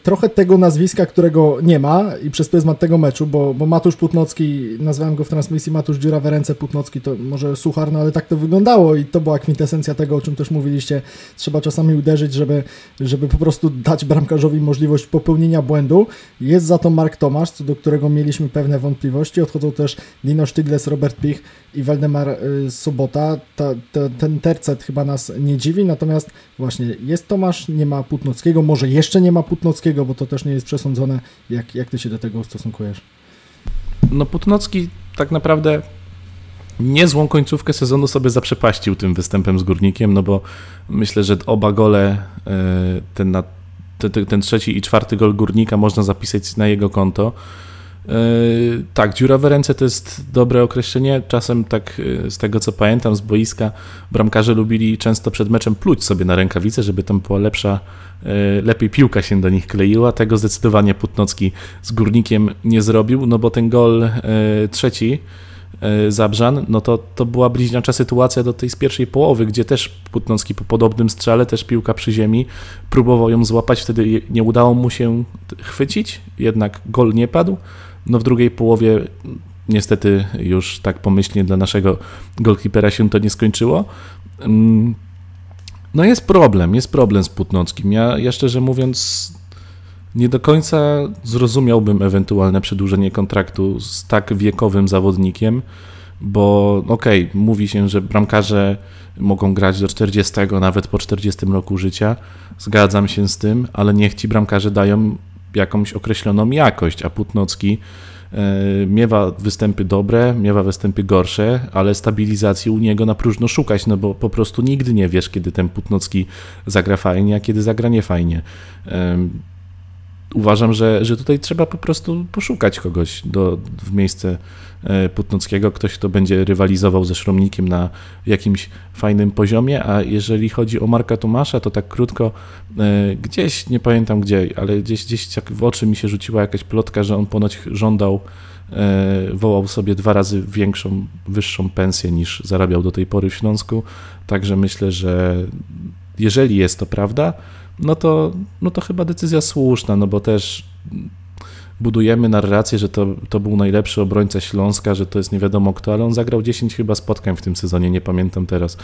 trochę tego nazwiska, którego nie ma i przez pryzmat tego meczu, bo, bo Matusz Putnocki, nazwałem go w transmisji Matusz Dziurawe ręce Putnocki, to może suchar, no ale tak to wyglądało i to była kwintesencja tego, o czym też mówiliście. Trzeba czasami uderzyć, żeby, żeby po prostu dać bramkarzowi możliwość popełnienia błędu. Jest za to Mark Tomasz, co do którego mieliśmy pewne wątpliwości. Odchodzą też Dino Sztygles, Robert Pich i Waldemar y, Sobota. Ta, ta, ten tercet chyba nas nie dziwi, natomiast właśnie jest Tomasz, nie ma Putnockiego, może jeszcze nie ma Putnockiego, bo to też nie jest przesądzone. Jak, jak ty się do tego ustosunkujesz? No Putnocki tak naprawdę niezłą końcówkę sezonu sobie zaprzepaścił tym występem z Górnikiem, no bo myślę, że oba gole, e, ten, ten trzeci i czwarty gol Górnika można zapisać na jego konto. E, tak, dziurawe ręce to jest dobre określenie. Czasem tak e, z tego co pamiętam z boiska bramkarze lubili często przed meczem pluć sobie na rękawice, żeby tam była lepsza, lepiej piłka się do nich kleiła. Tego zdecydowanie Putnocki z Górnikiem nie zrobił, no bo ten gol trzeci E, Zabrzan, no to, to była bliźniacza sytuacja do tej z pierwszej połowy, gdzie też Putnowski po podobnym strzale, też piłka przy ziemi, próbował ją złapać, wtedy nie udało mu się chwycić, jednak gol nie padł. No w drugiej połowie niestety już tak pomyślnie dla naszego golkipera się to nie skończyło. Mm, no jest problem, jest problem z Putnockim. Ja, ja szczerze mówiąc nie do końca zrozumiałbym ewentualne przedłużenie kontraktu z tak wiekowym zawodnikiem, bo okej, okay, mówi się, że bramkarze mogą grać do 40, nawet po 40 roku życia. Zgadzam się z tym, ale niech ci bramkarze dają jakąś określoną jakość, a Putnocki e, miewa występy dobre, miewa występy gorsze, ale stabilizacji u niego na próżno szukać, no bo po prostu nigdy nie wiesz, kiedy ten Putnocki zagra fajnie, a kiedy zagra nie fajnie uważam, że, że tutaj trzeba po prostu poszukać kogoś do, w miejsce e, Putnockiego, ktoś, kto będzie rywalizował ze Szromnikiem na jakimś fajnym poziomie, a jeżeli chodzi o Marka Tomasza, to tak krótko, e, gdzieś, nie pamiętam gdzie, ale gdzieś, gdzieś tak w oczy mi się rzuciła jakaś plotka, że on ponoć żądał, e, wołał sobie dwa razy większą, wyższą pensję niż zarabiał do tej pory w Śląsku, także myślę, że jeżeli jest to prawda, no to, no to chyba decyzja słuszna, no bo też budujemy narrację, że to, to był najlepszy obrońca Śląska, że to jest nie wiadomo kto, ale on zagrał 10 chyba spotkań w tym sezonie, nie pamiętam teraz e,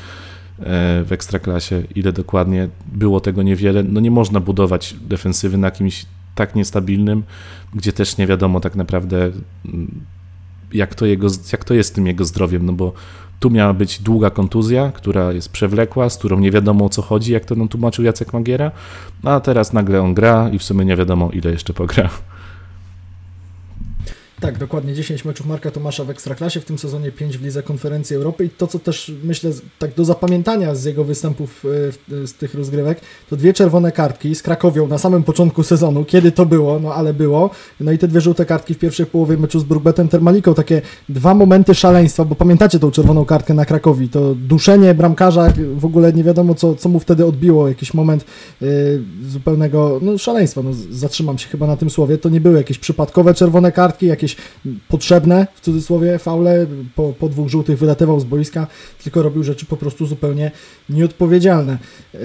w Ekstraklasie, ile dokładnie było tego niewiele. No nie można budować defensywy na kimś tak niestabilnym, gdzie też nie wiadomo tak naprawdę mm, jak to, jego, jak to jest z tym jego zdrowiem, no bo tu miała być długa kontuzja, która jest przewlekła, z którą nie wiadomo o co chodzi, jak to nam tłumaczył Jacek Magiera, a teraz nagle on gra i w sumie nie wiadomo ile jeszcze pogra. Tak, dokładnie 10 meczów Marka Tomasza w Ekstraklasie, w tym sezonie 5 w Lidze Konferencji Europy. I to, co też myślę tak do zapamiętania z jego występów e, z tych rozgrywek, to dwie czerwone kartki z Krakowią na samym początku sezonu, kiedy to było, no ale było, no i te dwie żółte kartki w pierwszej połowie meczu z Brugbetem Termaliką, takie dwa momenty szaleństwa, bo pamiętacie tą czerwoną kartkę na Krakowi, to duszenie bramkarza, w ogóle nie wiadomo, co, co mu wtedy odbiło, jakiś moment yy, zupełnego no, szaleństwa, no, zatrzymam się chyba na tym słowie, to nie były jakieś przypadkowe czerwone kartki, jakieś jakieś potrzebne, w cudzysłowie, faule, po, po dwóch żółtych wylatywał z boiska, tylko robił rzeczy po prostu zupełnie nieodpowiedzialne. E,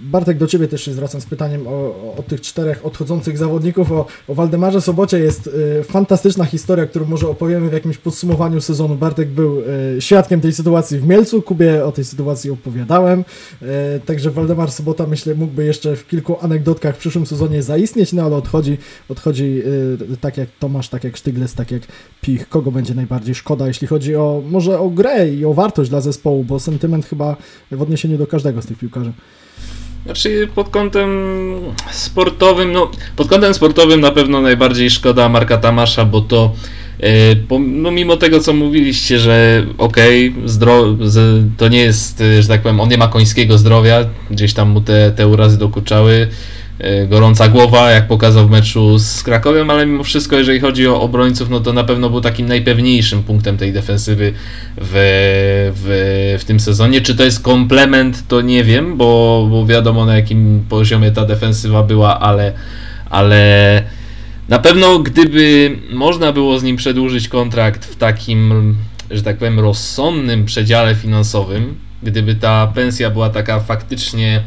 Bartek, do Ciebie też się zwracam z pytaniem o, o tych czterech odchodzących zawodników. O, o Waldemarze Sobocie jest e, fantastyczna historia, którą może opowiemy w jakimś podsumowaniu sezonu. Bartek był e, świadkiem tej sytuacji w Mielcu, Kubie o tej sytuacji opowiadałem, także Waldemar Sobota myślę mógłby jeszcze w kilku anegdotkach w przyszłym sezonie zaistnieć, no ale odchodzi, odchodzi tak jak Tomasz, tak jak Sztygles, tak jak Pich, kogo będzie najbardziej szkoda, jeśli chodzi o może o grę i o wartość dla zespołu, bo sentyment chyba w odniesieniu do każdego z tych piłkarzy. Znaczy pod kątem sportowym, no pod kątem sportowym na pewno najbardziej szkoda Marka Tamasza, bo to e, no mimo tego co mówiliście, że okej, okay, to nie jest, że tak powiem, on nie ma końskiego zdrowia, gdzieś tam mu te, te urazy dokuczały, E, gorąca głowa, jak pokazał w meczu z Krakowem, ale mimo wszystko, jeżeli chodzi o obrońców, no to na pewno był takim najpewniejszym punktem tej defensywy w, w, w tym sezonie. Czy to jest komplement, to nie wiem, bo, bo wiadomo na jakim poziomie ta defensywa była, ale, ale na pewno gdyby można było z nim przedłużyć kontrakt w takim, że tak powiem, rozsądnym przedziale finansowym, gdyby ta pensja była taka faktycznie.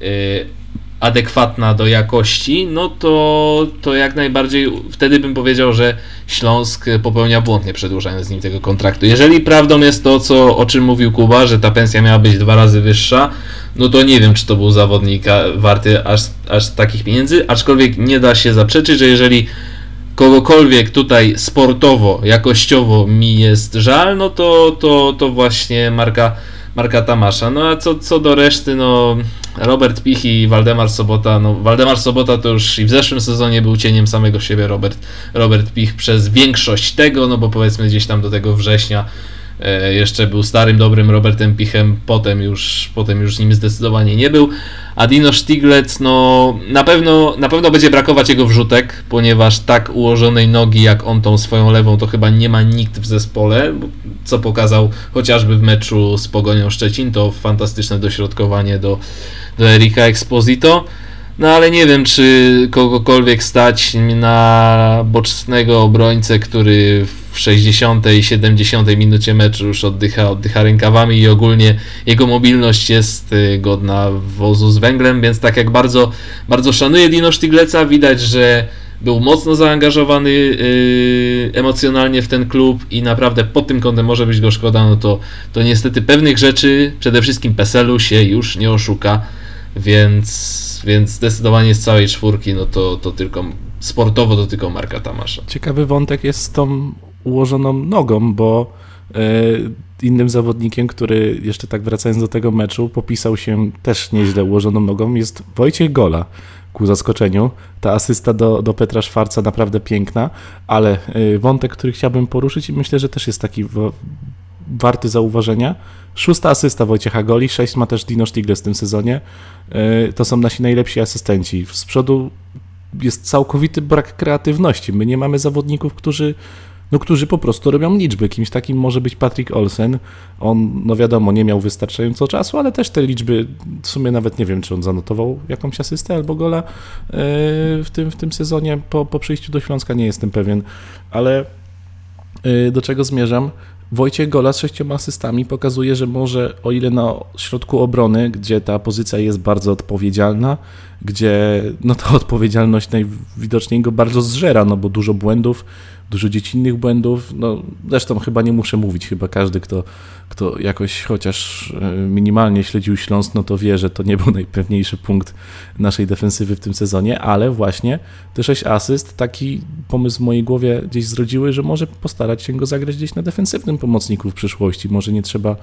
Yy, adekwatna do jakości, no to, to jak najbardziej wtedy bym powiedział, że Śląsk popełnia błąd nie przedłużając z nim tego kontraktu. Jeżeli prawdą jest to, co, o czym mówił Kuba, że ta pensja miała być dwa razy wyższa, no to nie wiem, czy to był zawodnik warty aż, aż takich pieniędzy, aczkolwiek nie da się zaprzeczyć, że jeżeli kogokolwiek tutaj sportowo, jakościowo mi jest żal, no to, to, to właśnie marka Marka Tamasza. No a co, co do reszty, no Robert Pich i Waldemar Sobota, no Waldemar Sobota to już i w zeszłym sezonie był cieniem samego siebie Robert, Robert Pich przez większość tego, no bo powiedzmy gdzieś tam do tego września jeszcze był starym, dobrym Robertem Pichem, potem już, potem już nim zdecydowanie nie był. A Dino Stiglec, no na pewno, na pewno będzie brakować jego wrzutek, ponieważ tak ułożonej nogi jak on tą swoją lewą to chyba nie ma nikt w zespole, co pokazał chociażby w meczu z Pogonią Szczecin, to fantastyczne dośrodkowanie do, do Erika Exposito. No ale nie wiem, czy kogokolwiek stać na bocznego obrońcę, który w 60. i 70. minucie meczu już oddycha, oddycha rękawami i ogólnie jego mobilność jest y, godna wozu z węglem, więc tak jak bardzo, bardzo szanuję Dino Sztygleca, widać, że był mocno zaangażowany yy, emocjonalnie w ten klub i naprawdę pod tym kątem może być go szkoda, no to, to niestety pewnych rzeczy, przede wszystkim PESEL-u się już nie oszuka, więc więc zdecydowanie z całej czwórki, no to, to tylko sportowo to tylko Marka Tamasza. Ciekawy wątek jest z tą ułożoną nogą, bo e, innym zawodnikiem, który jeszcze tak wracając do tego meczu, popisał się też nieźle ułożoną nogą, jest Wojciech Gola. Ku zaskoczeniu. Ta asysta do, do Petra Szwarca naprawdę piękna, ale e, wątek, który chciałbym poruszyć i myślę, że też jest taki warty zauważenia. Szósta asysta Wojciecha Goli, sześć ma też Dino Stiglitz w tym sezonie. E, to są nasi najlepsi asystenci. Z przodu jest całkowity brak kreatywności. My nie mamy zawodników, którzy, no, którzy po prostu robią liczby. Kimś takim może być Patrick Olsen. On, no wiadomo, nie miał wystarczająco czasu, ale też te liczby, w sumie nawet nie wiem, czy on zanotował jakąś asystę albo gola e, w tym, w tym sezonie po, po przyjściu do Śląska, nie jestem pewien, ale e, do czego zmierzam? Wojciech Gola z sześcioma asystami pokazuje, że może o ile na środku obrony, gdzie ta pozycja jest bardzo odpowiedzialna, gdzie no ta odpowiedzialność najwidoczniej go bardzo zżera, no bo dużo błędów, dużo dziecinnych błędów. No, zresztą chyba nie muszę mówić, chyba każdy, kto, kto jakoś chociaż e, minimalnie śledził Śląsk, no to wie, że to nie był najpewniejszy punkt naszej defensywy w tym sezonie, ale właśnie te sześć asyst, taki pomysł w mojej głowie gdzieś zrodziły, że może postarać się go zagrać gdzieś na defensywnym pomocniku w przyszłości. Może nie trzeba e,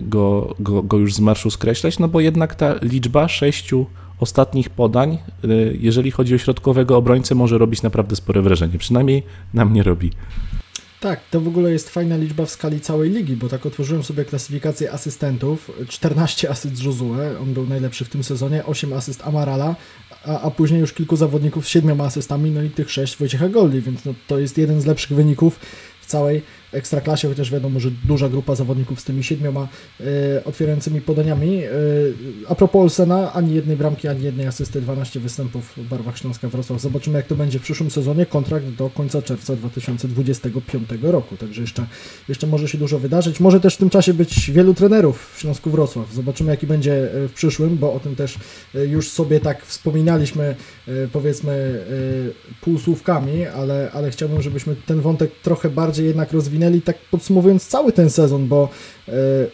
go, go, go już z marszu skreślać, no bo jednak ta liczba sześciu ostatnich podań, y, jeżeli chodzi o środkowego obrońcę, może robić naprawdę spore wrażenie. Przynajmniej na mnie robi. Tak, to w ogóle jest fajna liczba w skali całej ligi, bo tak otworzyłem sobie klasyfikację asystentów. 14 asyst Josue, on był najlepszy w tym sezonie, 8 asyst Amarala, a, a później już kilku zawodników z 7 asystami, no i tych 6 Wojciecha Goldi, więc no, to jest jeden z lepszych wyników w całej ekstraklasie, chociaż wiadomo, że duża grupa zawodników z tymi siedmioma e, otwierającymi podaniami. E, a propos Olsena, ani jednej bramki, ani jednej asysty, 12 występów w barwach Śląska Wrocław. Zobaczymy, jak to będzie w przyszłym sezonie. Kontrakt do końca czerwca 2025 roku, także jeszcze, jeszcze może się dużo wydarzyć. Może też w tym czasie być wielu trenerów w Śląsku Wrocław. Zobaczymy, jaki będzie e, w przyszłym, bo o tym też już sobie tak wspominaliśmy, powiedzmy, półsłówkami, ale, ale chciałbym, żebyśmy ten wątek trochę bardziej jednak rozwinęli minęli tak podsumowując cały ten sezon, bo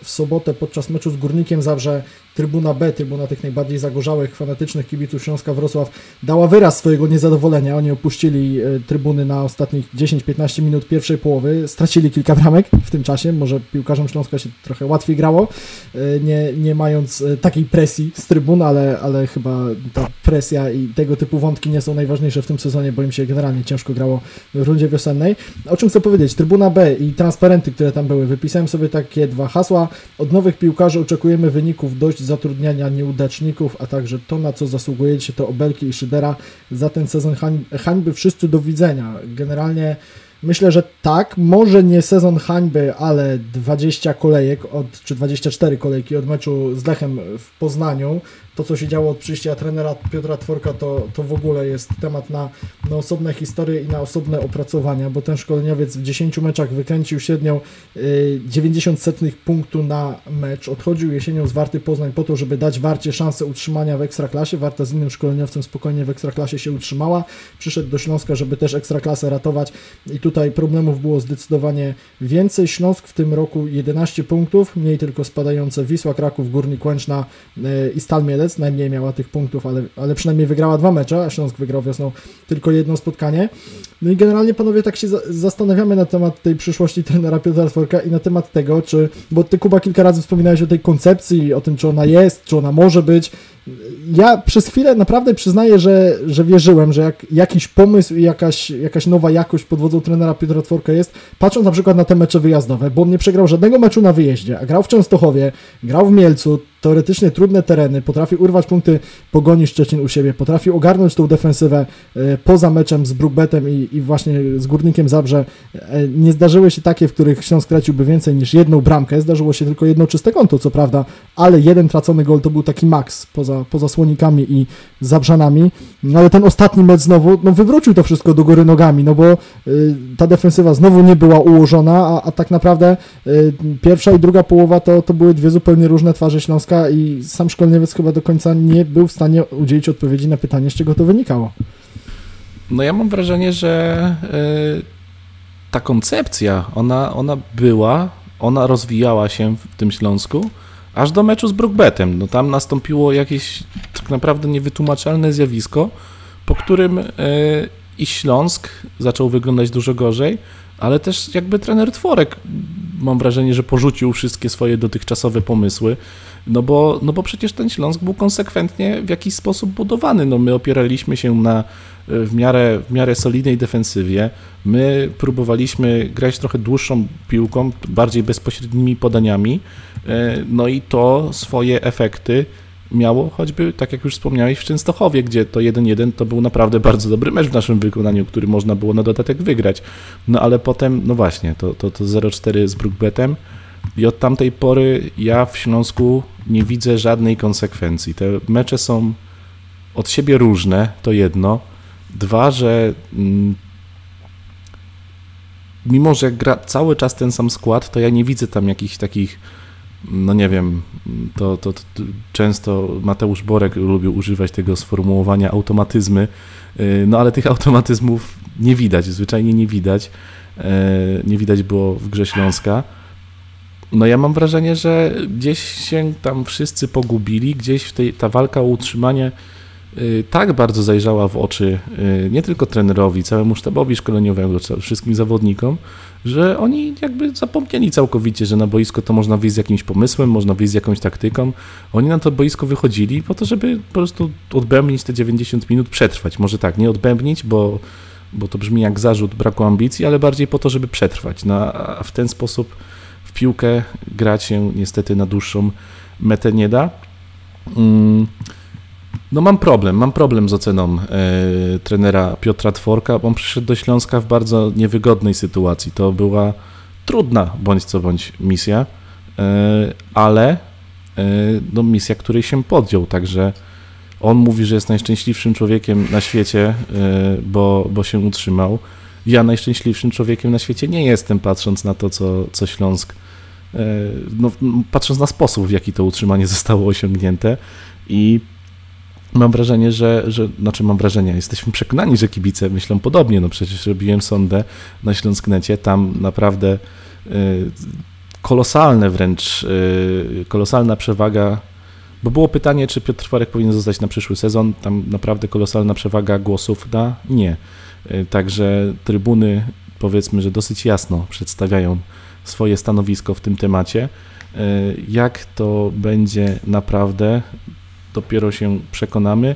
w sobotę podczas meczu z Górnikiem Zawrze Trybuna B, trybuna tych najbardziej zagorzałych, fanatycznych kibiców Śląska Wrocław dała wyraz swojego niezadowolenia. Oni opuścili e, trybuny na ostatnich 10-15 minut pierwszej połowy, stracili kilka bramek w tym czasie, może piłkarzom Śląska się trochę łatwiej grało, e, nie, nie mając takiej presji z trybun, ale, ale chyba ta presja i tego typu wątki nie są najważniejsze w tym sezonie, bo im się generalnie ciężko grało w rundzie wiosennej. O czym chcę powiedzieć? Trybuna B i transparenty, które tam były. Wypisałem sobie takie dwa hasła. Od nowych piłkarzy oczekujemy wyników dość zatrudniania nieudaczników, a także to, na co zasługujecie, to Obelki i Szydera. Za ten sezon hań, hańby wszyscy do widzenia. Generalnie Myślę, że tak, może nie sezon hańby, ale 20 kolejek, od, czy 24 kolejki od meczu z Lechem w Poznaniu to, co się działo od przyjścia trenera Piotra Tworka, to, to w ogóle jest temat na, na osobne historie i na osobne opracowania, bo ten szkoleniowiec w 10 meczach wykręcił średnią 90 y, setnych punktu na mecz. Odchodził jesienią z Warty Poznań po to, żeby dać Warcie szansę utrzymania w Ekstraklasie. Warta z innym szkoleniowcem spokojnie w Ekstraklasie się utrzymała. Przyszedł do Śląska, żeby też Ekstraklasę ratować i tutaj problemów było zdecydowanie więcej. Śląsk w tym roku 11 punktów, mniej tylko spadające Wisła, Kraków, Górnik Łęczna y, i Stal Mielec Mielec, najmniej miała tych punktów, ale, ale przynajmniej wygrała dwa mecze, a Śląsk wygrał wiosną tylko jedno spotkanie. No i generalnie panowie tak się za zastanawiamy na temat tej przyszłości trenera Piotra Tworka i na temat tego, czy, bo ty Kuba kilka razy wspominałeś o tej koncepcji, o tym, czy ona jest, czy ona może być. Ja przez chwilę naprawdę przyznaję, że, że wierzyłem, że jak jakiś pomysł i jakaś, jakaś nowa jakość pod wodzą trenera Piotra Tworka jest, patrząc na przykład na te mecze wyjazdowe, bo on nie przegrał żadnego meczu na wyjeździe, a grał w Częstochowie, grał w Mielcu, teoretycznie trudne tereny, potrafi urwać punkty Pogoni Szczecin u siebie, potrafi ogarnąć tą defensywę e, poza meczem z Brookbetem i, i właśnie z Górnikiem Zabrze. E, nie zdarzyły się takie, w których Śląsk straciłby więcej niż jedną bramkę, zdarzyło się tylko jedno czyste konto, co prawda, ale jeden tracony gol to był taki maks poza, poza Słonikami i Zabrzanami, no ale ten ostatni mecz znowu, no wywrócił to wszystko do góry nogami, no bo y, ta defensywa znowu nie była ułożona, a, a tak naprawdę y, pierwsza i druga połowa to, to były dwie zupełnie różne twarze Śląska, i sam szkolniewiec chyba do końca nie był w stanie udzielić odpowiedzi na pytanie, z czego to wynikało. No ja mam wrażenie, że yy, ta koncepcja, ona, ona była, ona rozwijała się w tym Śląsku, aż do meczu z Brookbetem. No tam nastąpiło jakieś tak naprawdę niewytłumaczalne zjawisko, po którym yy, i Śląsk zaczął wyglądać dużo gorzej, ale też jakby trener Tworek mam wrażenie, że porzucił wszystkie swoje dotychczasowe pomysły, no bo, no bo przecież ten Śląsk był konsekwentnie w jakiś sposób budowany. No my opieraliśmy się na e, w miarę, w miarę solidnej defensywie. My próbowaliśmy grać trochę dłuższą piłką, bardziej bezpośrednimi podaniami, e, no i to swoje efekty miało choćby, tak jak już wspomniałeś, w Częstochowie, gdzie to 1-1 to był naprawdę bardzo dobry mecz w naszym wykonaniu, który można było na dodatek wygrać. No ale potem, no właśnie, to, to, to 0-4 z Brookbetem i od tamtej pory ja w Śląsku nie widzę żadnej konsekwencji. Te mecze są od siebie różne, to jedno. Dwa, że mm, mimo, że gra cały czas ten sam skład, to ja nie widzę tam jakichś takich no nie wiem, to, to, to, często Mateusz Borek lubił używać tego sformułowania automatyzmy, y, no ale tych automatyzmów nie widać, zwyczajnie nie widać. Y, nie widać było w grze Śląska. No ja mam wrażenie, że gdzieś się tam wszyscy pogubili, gdzieś w tej, ta walka o utrzymanie y, tak bardzo zajrzała w oczy nie tylko trenerowi, całemu sztabowi szkoleniowemu, wszystkim zawodnikom, że oni jakby zapomnieli całkowicie, że na boisko to można wyjść z jakimś pomysłem, można wyjść z jakąś taktyką. Oni na to boisko wychodzili po to, żeby po prostu odbębnić te 90 minut, przetrwać. Może tak, nie odbębnić, bo, bo to brzmi jak zarzut braku ambicji, ale bardziej po to, żeby przetrwać. No, a w ten sposób piłkę grać się niestety na dłuższą metę nie da. Mm. No mam problem, mam problem z oceną e, trenera Piotra Tworka, bo on przyszedł do Śląska w bardzo niewygodnej sytuacji. To była trudna bądź co bądź misja, e, ale e, no, misja, której się podjął, także on mówi, że jest najszczęśliwszym człowiekiem na świecie, bo, bo się utrzymał. Ja najszczęśliwszym człowiekiem na świecie nie jestem, patrząc na to, co, co Śląsk, e, no, patrząc na sposób, w jaki to utrzymanie zostało osiągnięte. I mam wrażenie, że, że, znaczy mam wrażenie, jesteśmy przekonani, że kibice myślą podobnie, no przecież robiłem sondę na Śląsknecie, tam naprawdę y, kolosalne wręcz, y, kolosalna przewaga, bo było pytanie, czy Piotr Twarek powinien zostać na przyszły sezon, tam naprawdę kolosalna przewaga głosów na nie. Y, także trybuny powiedzmy, że dosyć jasno przedstawiają swoje stanowisko w tym temacie. Jak to będzie naprawdę, dopiero się przekonamy,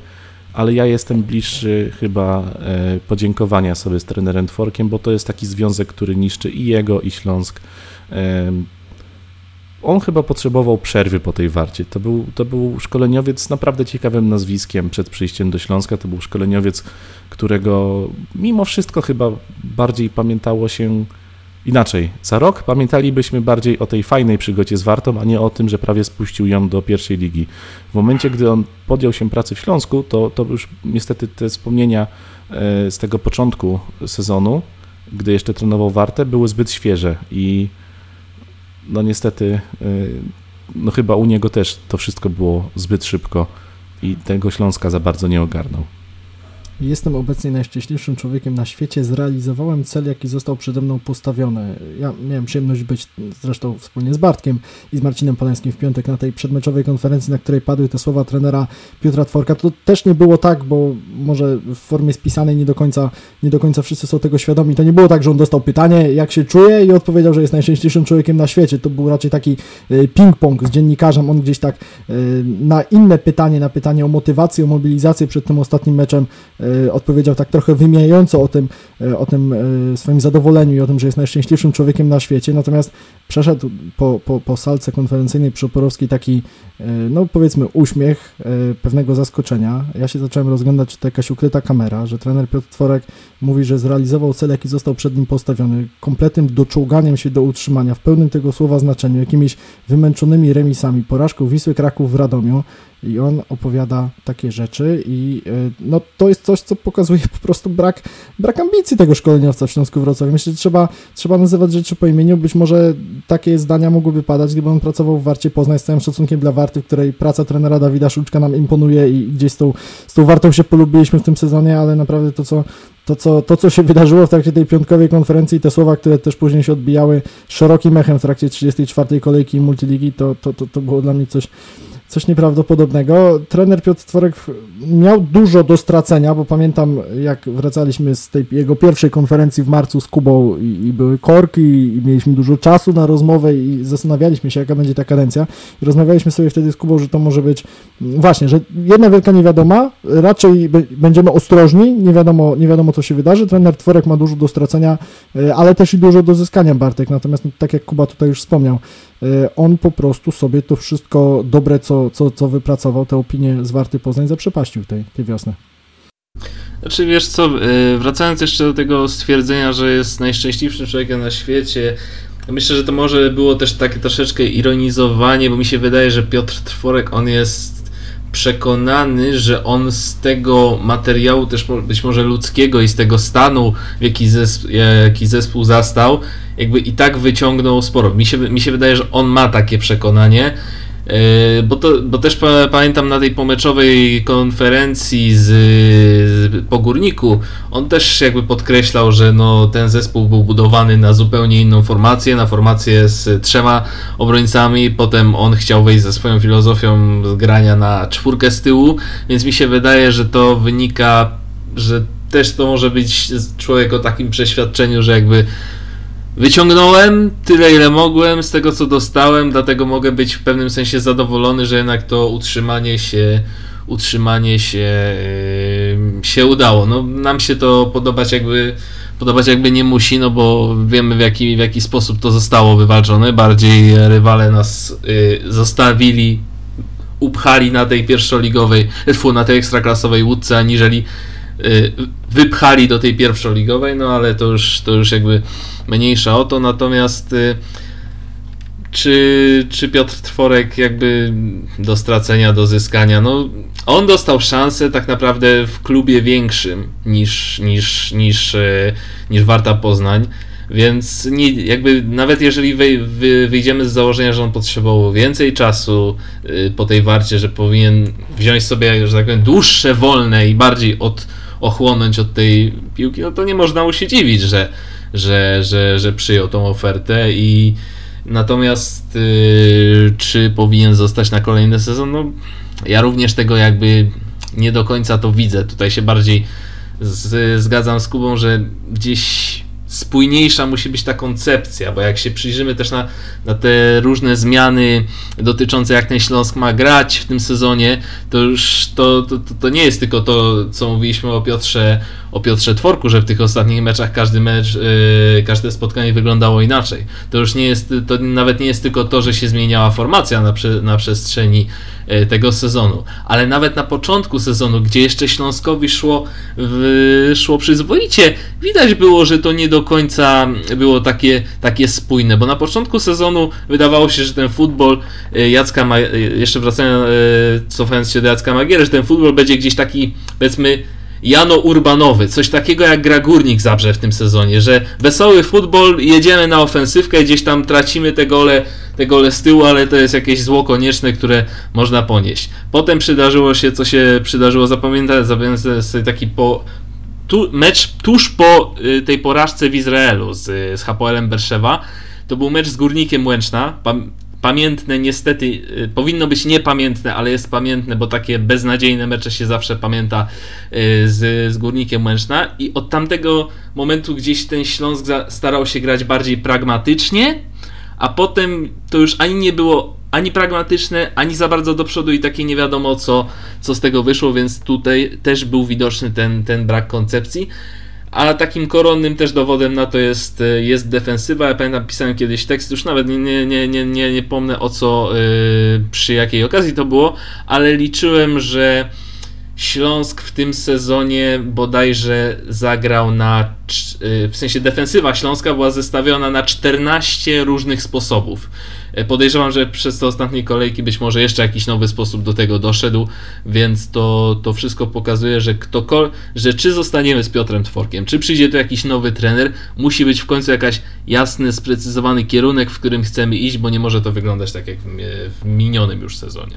ale ja jestem bliższy chyba e, podziękowania sobie z trenerem Tworkiem, bo to jest taki związek, który niszczy i jego, i Śląsk. On chyba potrzebował przerwy po tej warcie. To był, to był szkoleniowiec naprawdę ciekawym nazwiskiem przed przyjściem do Śląska. To był szkoleniowiec, którego mimo wszystko chyba bardziej pamiętało się Inaczej, za rok pamiętalibyśmy bardziej o tej fajnej przygodzie z Wartą, a nie o tym, że prawie spuścił ją do pierwszej ligi. W momencie, gdy on podjął się pracy w Śląsku, to, to już niestety te wspomnienia e, z tego początku sezonu, gdy jeszcze trenował Wartę, były zbyt świeże i no niestety, e, no chyba u niego też to wszystko było zbyt szybko i tego Śląska za bardzo nie ogarnął. Jestem obecnie najszczęśliwszym człowiekiem na świecie. Zrealizowałem cel, jaki został przede mną postawiony. Ja miałem przyjemność być zresztą wspólnie z Bartkiem i z Marcinem Polańskim w piątek na tej przedmeczowej konferencji, na której padły te słowa trenera Piotra Tworka. To też nie było tak, bo może w formie spisanej nie do końca, nie do końca wszyscy są tego świadomi. To nie było tak, że on dostał pytanie, jak się czuje i odpowiedział, że jest najszczęśliwszym człowiekiem na świecie. To był raczej taki y, ping-pong z dziennikarzem. On gdzieś tak y, na inne pytanie, na pytanie o motywację, o mobilizację przed tym ostatnim meczem E, odpowiedział tak trochę wymijająco o tym, e, o tym e, swoim zadowoleniu i o tym, że jest najszczęśliwszym człowiekiem na świecie, natomiast przeszedł po, po, po salce konferencyjnej przy Oporowskiej taki, no powiedzmy, uśmiech pewnego zaskoczenia. Ja się zacząłem rozglądać, czy to jakaś ukryta kamera, że trener Piotr Tworek mówi, że zrealizował cel, jaki został przed nim postawiony, kompletnym doczołganiem się do utrzymania, w pełnym tego słowa znaczeniu, jakimiś wymęczonymi remisami, porażką Wisły Kraków w Radomiu, i on opowiada takie rzeczy i e, no, to jest coś, co pokazuje po prostu brak, brak ambicji tego szkoleniowca w Śląsku Wrocławiu. Myślę, że trzeba, trzeba nazywać rzeczy po imieniu. Być może takie zdania mogłyby padać, gdyby on pracował w Warcie Poznań z całym szacunkiem dla Warty, w której praca trenera Dawida Szulczka nam imponuje i gdzieś z tą, z tą Wartą się polubiliśmy w tym sezonie, ale naprawdę to, co to co, to, co się wydarzyło w trakcie tej piątkowej konferencji, te słowa, które też później się odbijały szerokim echem w trakcie 34. kolejki multiligi, to, to, to, to było dla mnie coś, coś nieprawdopodobnego. Trener Piotr Tworek miał dużo do stracenia, bo pamiętam jak wracaliśmy z tej jego pierwszej konferencji w marcu z Kubą i, i były korki i mieliśmy dużo czasu na rozmowę i zastanawialiśmy się jaka będzie ta kadencja i rozmawialiśmy sobie wtedy z Kubą, że to może być właśnie, że jedna wielka niewiadoma, raczej będziemy ostrożni, nie wiadomo, nie wiadomo co się wydarzy. Trener Tworek ma dużo do stracenia, e, ale też i dużo do zyskania Bartek, natomiast no, tak jak Kuba tutaj już wspomniał, on po prostu sobie to wszystko dobre, co, co, co wypracował, te opinie z Warty Poznań zaprzepaścił tej, tej wiosny. Znaczy wiesz co, e, wracając jeszcze do tego stwierdzenia, że jest najszczęśliwszym człowiekiem na świecie, myślę, że to może było też takie troszeczkę ironizowanie, bo mi się wydaje, że Piotr Trworek, on jest przekonany, że on z tego materiału też być może ludzkiego i z tego stanu, jaki zespół, jaki zespół zastał, jakby i tak wyciągnął sporo. Mi się, mi się wydaje, że on ma takie przekonanie E, bo, to, bo też pamiętam na tej pomeczowej konferencji z, z Pogórniku, on też jakby podkreślał, że no, ten zespół był budowany na zupełnie inną formację, na formację z trzema obrońcami, potem on chciał wejść ze swoją filozofią grania na czwórkę z tyłu, więc mi się wydaje, że to wynika, że też to może być człowiek o takim przeświadczeniu, że jakby Wyciągnąłem tyle, ile mogłem z tego, co dostałem, dlatego mogę być w pewnym sensie zadowolony, że jednak to utrzymanie się, utrzymanie się, się udało. No, nam się to podobać jakby, podobać jakby nie musi, no bo wiemy w jaki, w jaki sposób to zostało wywalczone. Bardziej rywale nas yy, zostawili, upchali na tej pierwszoligowej, na tej ekstraklasowej łódce, aniżeli wypchali do tej pierwszoligowej, no ale to już, to już jakby mniejsza o to, natomiast y, czy, czy Piotr Tworek jakby do stracenia, do zyskania, no on dostał szansę tak naprawdę w klubie większym niż, niż, niż, y, niż Warta Poznań, więc nie, jakby nawet jeżeli wy, wy, wyjdziemy z założenia, że on potrzebował więcej czasu y, po tej warcie, że powinien wziąć sobie, że tak powiem, dłuższe wolne i bardziej od, ochłonąć od tej piłki, no to nie można mu się dziwić, że, że, że, że przyjął tą ofertę i natomiast yy, czy powinien zostać na kolejny sezon, no ja również tego jakby nie do końca to widzę. Tutaj się bardziej z, zgadzam z Kubą, że gdzieś spójniejsza musi być ta koncepcja, bo jak się przyjrzymy też na, na te różne zmiany dotyczące jak ten Śląsk ma grać w tym sezonie, to już to, to, to nie jest tylko to, co mówiliśmy o Piotrze, o Piotrze Tworku, że w tych ostatnich meczach każdy mecz, yy, każde spotkanie wyglądało inaczej. To już nie jest, to nawet nie jest tylko to, że się zmieniała formacja na, prze, na przestrzeni yy, tego sezonu, ale nawet na początku sezonu, gdzie jeszcze Śląskowi szło, w, szło przyzwoicie, widać było, że to nie do końca było takie, takie spójne, bo na początku sezonu wydawało się, że ten futbol yy, Jacka, Ma- yy, jeszcze wracając, yy, cofając się do Jacka Magiery, że ten futbol będzie gdzieś taki, powiedzmy, Jano Urbanowy, coś takiego jak gra Górnik Zabrze w tym sezonie, że wesoły futbol, jedziemy na ofensywkę, gdzieś tam tracimy te gole, te gole z tyłu, ale to jest jakieś zło konieczne, które można ponieść. Potem przydarzyło się, co się przydarzyło, zapamiętać sobie taki po, tu, mecz tuż po y, tej porażce w Izraelu z, z Hapoelem Berszewa. To był mecz z Górnikiem Łęczna. Pam, pamiętne niestety, y, powinno być niepamiętne, ale jest pamiętne, bo takie beznadziejne mecze się zawsze pamięta y, z, z Górnikiem Łęczna i od tamtego momentu gdzieś ten Śląsk starał się grać bardziej pragmatycznie, a potem to już ani nie było ani pragmatyczne, ani za bardzo do przodu i takie nie wiadomo co, co z tego wyszło, więc tutaj też był widoczny ten, ten brak koncepcji. A takim koronnym też dowodem na to jest, jest defensywa. Ja pamiętam, pisałem kiedyś tekst, już nawet nie, nie, nie, nie, nie, pomnę o co, yy, przy jakiej okazji to było, ale liczyłem, że Śląsk w tym sezonie bodajże zagrał na. W sensie defensywa Śląska była zestawiona na 14 różnych sposobów. Podejrzewam, że przez te ostatnie kolejki być może jeszcze jakiś nowy sposób do tego doszedł, więc to, to wszystko pokazuje, że ktokolwiek, że czy zostaniemy z Piotrem Tworkiem, czy przyjdzie tu jakiś nowy trener, musi być w końcu jakaś jasny, sprecyzowany kierunek, w którym chcemy iść, bo nie może to wyglądać tak jak w minionym już sezonie.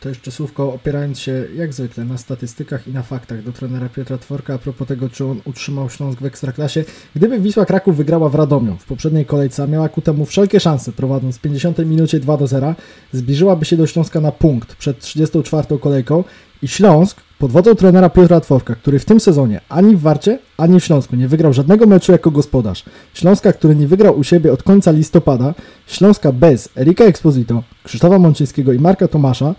To jeszcze słówko opierając się jak zwykle na statystykach i na faktach do trenera Piotra Tworka a propos tego, czy on utrzymał Śląsk w Ekstraklasie. Gdyby Wisła Kraków wygrała w Radomiu w poprzedniej kolejce, a miała ku temu wszelkie szanse, prowadząc w 50 minucie 2 do 0, zbliżyłaby się do Śląska na punkt przed 34 kolejką i Śląsk pod wodzą trenera Piotra Tworka, który w tym sezonie ani w Warcie, ani w Śląsku nie wygrał żadnego meczu jako gospodarz. Śląska, który nie wygrał u siebie od końca listopada, Śląska bez Erika Exposito, Krzysztofa Mączyńskiego i Marka Tomasza,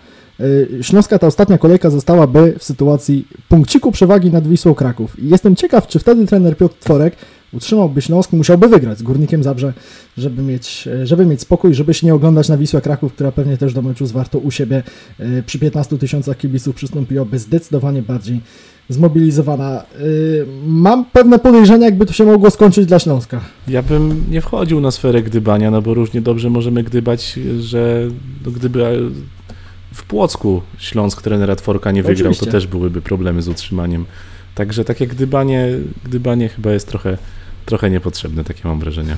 Śląska ta ostatnia kolejka zostałaby w sytuacji punkciku przewagi nad Wisłą Kraków. I jestem ciekaw, czy wtedy trener Piotr Tworek utrzymałby Śląsk, musiałby wygrać z Górnikiem Zabrze, żeby mieć, żeby mieć spokój, żeby się nie oglądać na Wisłę Kraków, która pewnie też do meczu z Warto u siebie y, przy 15 tysiącach kibiców przystąpiłaby zdecydowanie bardziej zmobilizowana. Mam pewne podejrzenia, jakby to się mogło skończyć dla Śląska. Ja bym nie wchodził na sferę gdybania, no bo różnie dobrze możemy gdybać, że gdyby w Płocku Śląsk trenera Tworka nie wygrał, Oczywiście. to też byłyby problemy z utrzymaniem. Także takie gdybanie, gdybanie chyba jest trochę, trochę niepotrzebne, takie mam wrażenie.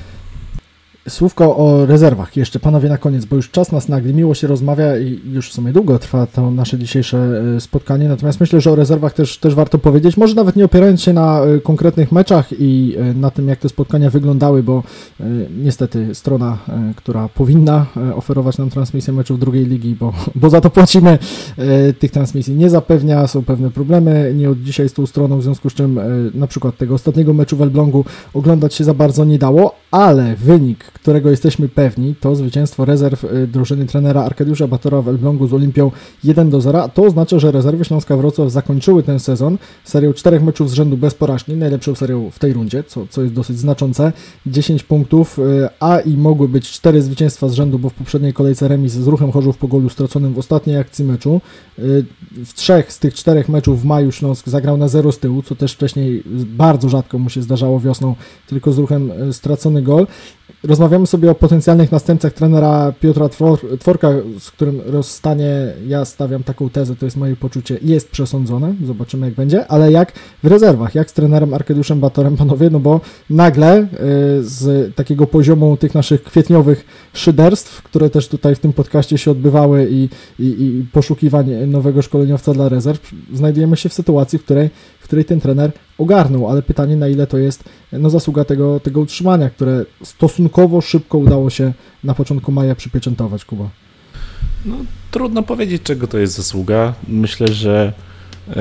Słówko o rezerwach. Jeszcze, panowie, na koniec, bo już czas nas nagli, miło się rozmawia i już w sumie długo trwa to nasze dzisiejsze e, spotkanie, natomiast myślę, że o rezerwach też, też warto powiedzieć, może nawet nie opierając się na e, konkretnych meczach i e, na tym, jak te spotkania wyglądały, bo niestety strona, która powinna oferować nam transmisję meczów drugiej ligi, bo, bo za to płacimy, tych transmisji nie zapewnia, są pewne problemy, nie od dzisiaj z tą stroną, w związku z czym na przykład tego ostatniego meczu w Elblągu oglądać się za bardzo nie dało, ale wynik którego jesteśmy pewni, to zwycięstwo rezerw y, drużyny trenera Arkadiusza Batora w Elblągu z Olimpią 1 do 0. To oznacza, że rezerwy Śląska Wrocław zakończyły ten sezon serią czterech meczów z rzędu bez porażki, najlepszą serią w tej rundzie, co, co jest dosyć znaczące. 10 punktów, y, a i mogły być cztery zwycięstwa z rzędu, bo w poprzedniej kolejce remis z ruchem Chorzów po golu straconym w ostatniej akcji meczu. Y, w trzech z tych czterech meczów w maju Śląsk zagrał na zero z tyłu, co też wcześniej bardzo rzadko mu się zdarzało wiosną, tylko z ruchem stracony gol. Rozmawiamy sobie o potencjalnych następcach trenera Piotra Tworka, z którym rozstanie, ja stawiam taką tezę, to jest moje poczucie, jest przesądzone, zobaczymy jak będzie, ale jak w rezerwach, jak z trenerem Arkadiuszem Batorem, panowie, no bo nagle y, z takiego poziomu tych naszych kwietniowych szyderstw, które też tutaj w tym podcaście się odbywały i, i, i poszukiwań nowego szkoleniowca dla rezerw, znajdujemy się w sytuacji, w której której ten trener ogarnął, ale pytanie na ile to jest no, zasługa tego, tego utrzymania, które stosunkowo szybko udało się na początku maja przypieczętować, Kuba. No, trudno powiedzieć, czego to jest zasługa. Myślę, że yy,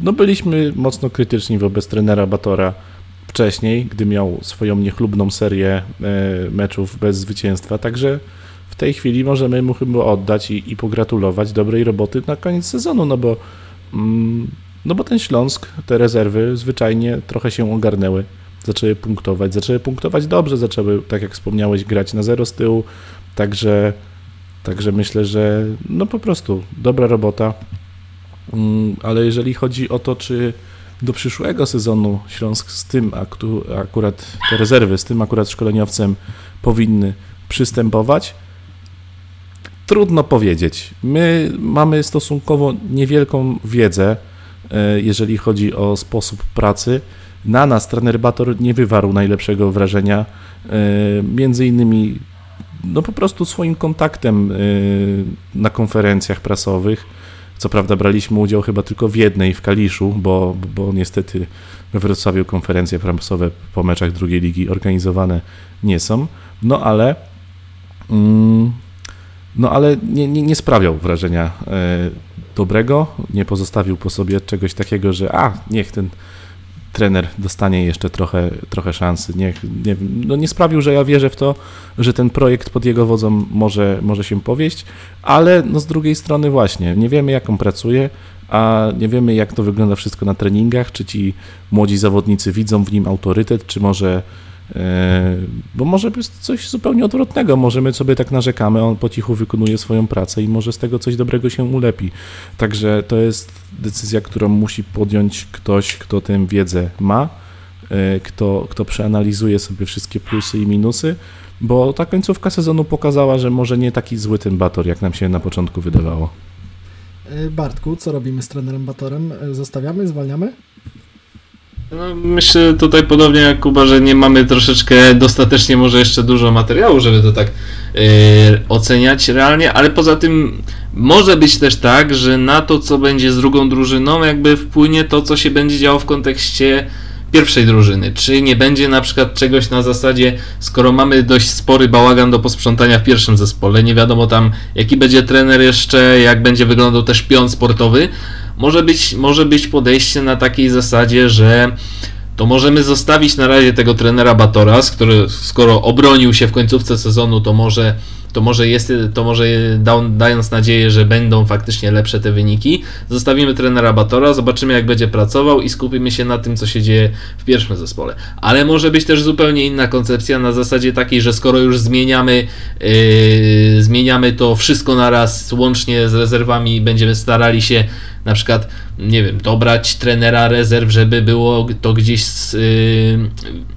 no, byliśmy mocno krytyczni wobec trenera Batora wcześniej, gdy miał swoją niechlubną serię yy, meczów bez zwycięstwa, także w tej chwili możemy mu chyba oddać i, i pogratulować dobrej roboty na koniec sezonu, no bo mm, no bo ten Śląsk, te rezerwy zwyczajnie trochę się ogarnęły. Zaczęły punktować, zaczęły punktować dobrze, zaczęły, tak jak wspomniałeś, grać na zero z tyłu. Także, także myślę, że no po prostu dobra robota. Mm, ale jeżeli chodzi o to, czy do przyszłego sezonu Śląsk z tym akurat te rezerwy, z tym akurat szkoleniowcem powinny przystępować, trudno powiedzieć. My mamy stosunkowo niewielką wiedzę jeżeli chodzi o sposób pracy. Na nas trener Bator nie wywarł najlepszego wrażenia, e, między innymi no po prostu swoim kontaktem na konferencjach prasowych. Co prawda braliśmy udział chyba tylko w jednej w Kaliszu, bo, bo niestety we Wrocławiu konferencje prasowe po meczach drugiej ligi organizowane nie są. No ale mm, no ale nie, nie, nie sprawiał wrażenia e, dobrego, nie pozostawił po sobie czegoś takiego, że a, niech ten trener dostanie jeszcze trochę, trochę szansy. Niech, nie, no nie sprawił, że ja wierzę w to, że ten projekt pod jego wodzą może, może się powieść, ale no z drugiej strony właśnie, nie wiemy jak on pracuje, a nie wiemy jak to wygląda wszystko na treningach, czy ci młodzi zawodnicy widzą w nim autorytet, czy może bo może jest coś zupełnie odwrotnego. Może my sobie tak narzekamy, on po cichu wykonuje swoją pracę i może z tego coś dobrego się ulepi. Także to jest decyzja, którą musi podjąć ktoś, kto tę wiedzę ma, e, kto, kto przeanalizuje sobie wszystkie plusy i minusy, bo ta końcówka sezonu pokazała, że może nie taki zły ten Bator, jak nam się na początku wydawało. E, Bartku, co robimy z trenerem Batorem? Zostawiamy, zwalniamy? No, myślę tutaj podobnie jak Kuba, że nie mamy troszeczkę dostatecznie może jeszcze dużo materiału, żeby to tak yy, oceniać realnie, ale poza tym może być też tak, że na to, co będzie z drugą drużyną, jakby wpłynie to, co się będzie działo w kontekście pierwszej drużyny. Czy nie będzie na przykład czegoś na zasadzie, skoro mamy dość spory bałagan do posprzątania w pierwszym zespole, nie wiadomo tam jaki będzie trener jeszcze, jak będzie wyglądał też pion sportowy, może być, może być podejście na takiej zasadzie, że to możemy zostawić na razie tego trenera Batoras, który skoro obronił się w końcówce sezonu, to może to może, jest, to może dając nadzieję, że będą faktycznie lepsze te wyniki, zostawimy trenera Batora, zobaczymy jak będzie pracował i skupimy się na tym, co się dzieje w pierwszym zespole. Ale może być też zupełnie inna koncepcja na zasadzie takiej, że skoro już zmieniamy, yy, zmieniamy to wszystko naraz, łącznie z rezerwami, będziemy starali się na przykład, nie wiem, dobrać trenera rezerw, żeby było to gdzieś z, yy,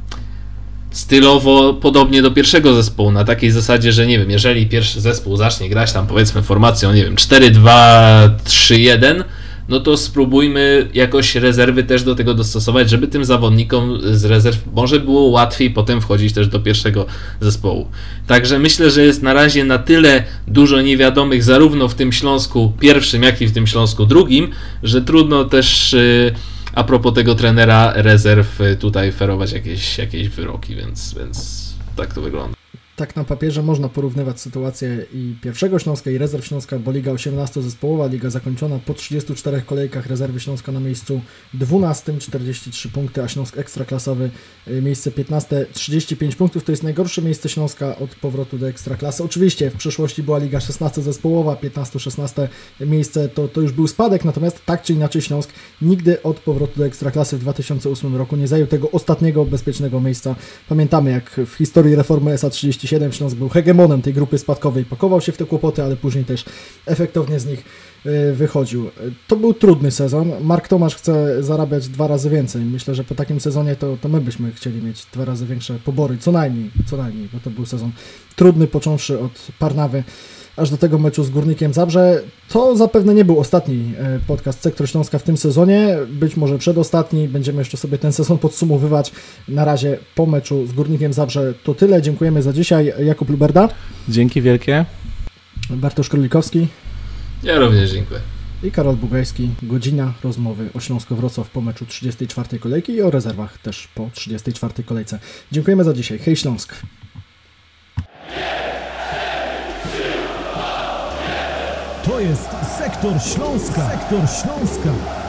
stylowo podobnie do pierwszego zespołu, na takiej zasadzie, że nie wiem, jeżeli pierwszy zespół zacznie grać tam powiedzmy formacją, nie wiem, 4-2-3-1, no to spróbujmy jakoś rezerwy też do tego dostosować, żeby tym zawodnikom z rezerw może było łatwiej potem wchodzić też do pierwszego zespołu. Także myślę, że jest na razie na tyle dużo niewiadomych zarówno w tym Śląsku pierwszym, jak i w tym Śląsku drugim, że trudno też yy, a propos tego trenera rezerw y, tutaj ferować jakieś, jakieś wyroki, więc, więc tak to wygląda tak na papierze można porównywać sytuację i pierwszego Śląska i rezerw Śląska, bo Liga 18-zespołowa, liga zakończona po 34 kolejkach, rezerwy Śląska na miejscu 12, 43 punkty, a Śląsk ekstraklasowy y, miejsce 15, 35 punktów. To jest najgorsze miejsce Śląska od powrotu do ekstraklasy. Oczywiście w przeszłości była Liga 16-zespołowa, 15-16 miejsce to, to już był spadek, natomiast tak czy inaczej Śląsk nigdy od powrotu do ekstraklasy w 2008 roku nie zajął tego ostatniego bezpiecznego miejsca. Pamiętamy jak w historii reformy SA30 37 Śląsk był hegemonem tej grupy spadkowej, pakował się w te kłopoty, ale później też efektownie z nich y, wychodził. To był trudny sezon. Mark Tomasz chce zarabiać dwa razy więcej. Myślę, że po takim sezonie to, to my byśmy chcieli mieć dwa razy większe pobory, co najmniej, co najmniej, bo to był sezon trudny, począwszy od Parnawy aż do tego meczu z Górnikiem Zabrze. To zapewne nie był ostatni e, podcast Sektor Śląska w tym sezonie, być może przedostatni. Będziemy jeszcze sobie ten sezon podsumowywać. Na razie po meczu z Górnikiem Zabrze to tyle. Dziękujemy za dzisiaj. Jakub Luberda. Dzięki wielkie. Bartosz Królikowski. Ja również dziękuję. I Karol Bugajski. Godzina rozmowy o Śląsko-Wrocław po meczu 34 kolejki i o rezerwach też po 34 kolejce. Dziękujemy za dzisiaj. Hej Śląsk! To jest Sektor Śląska. Sektor Śląska.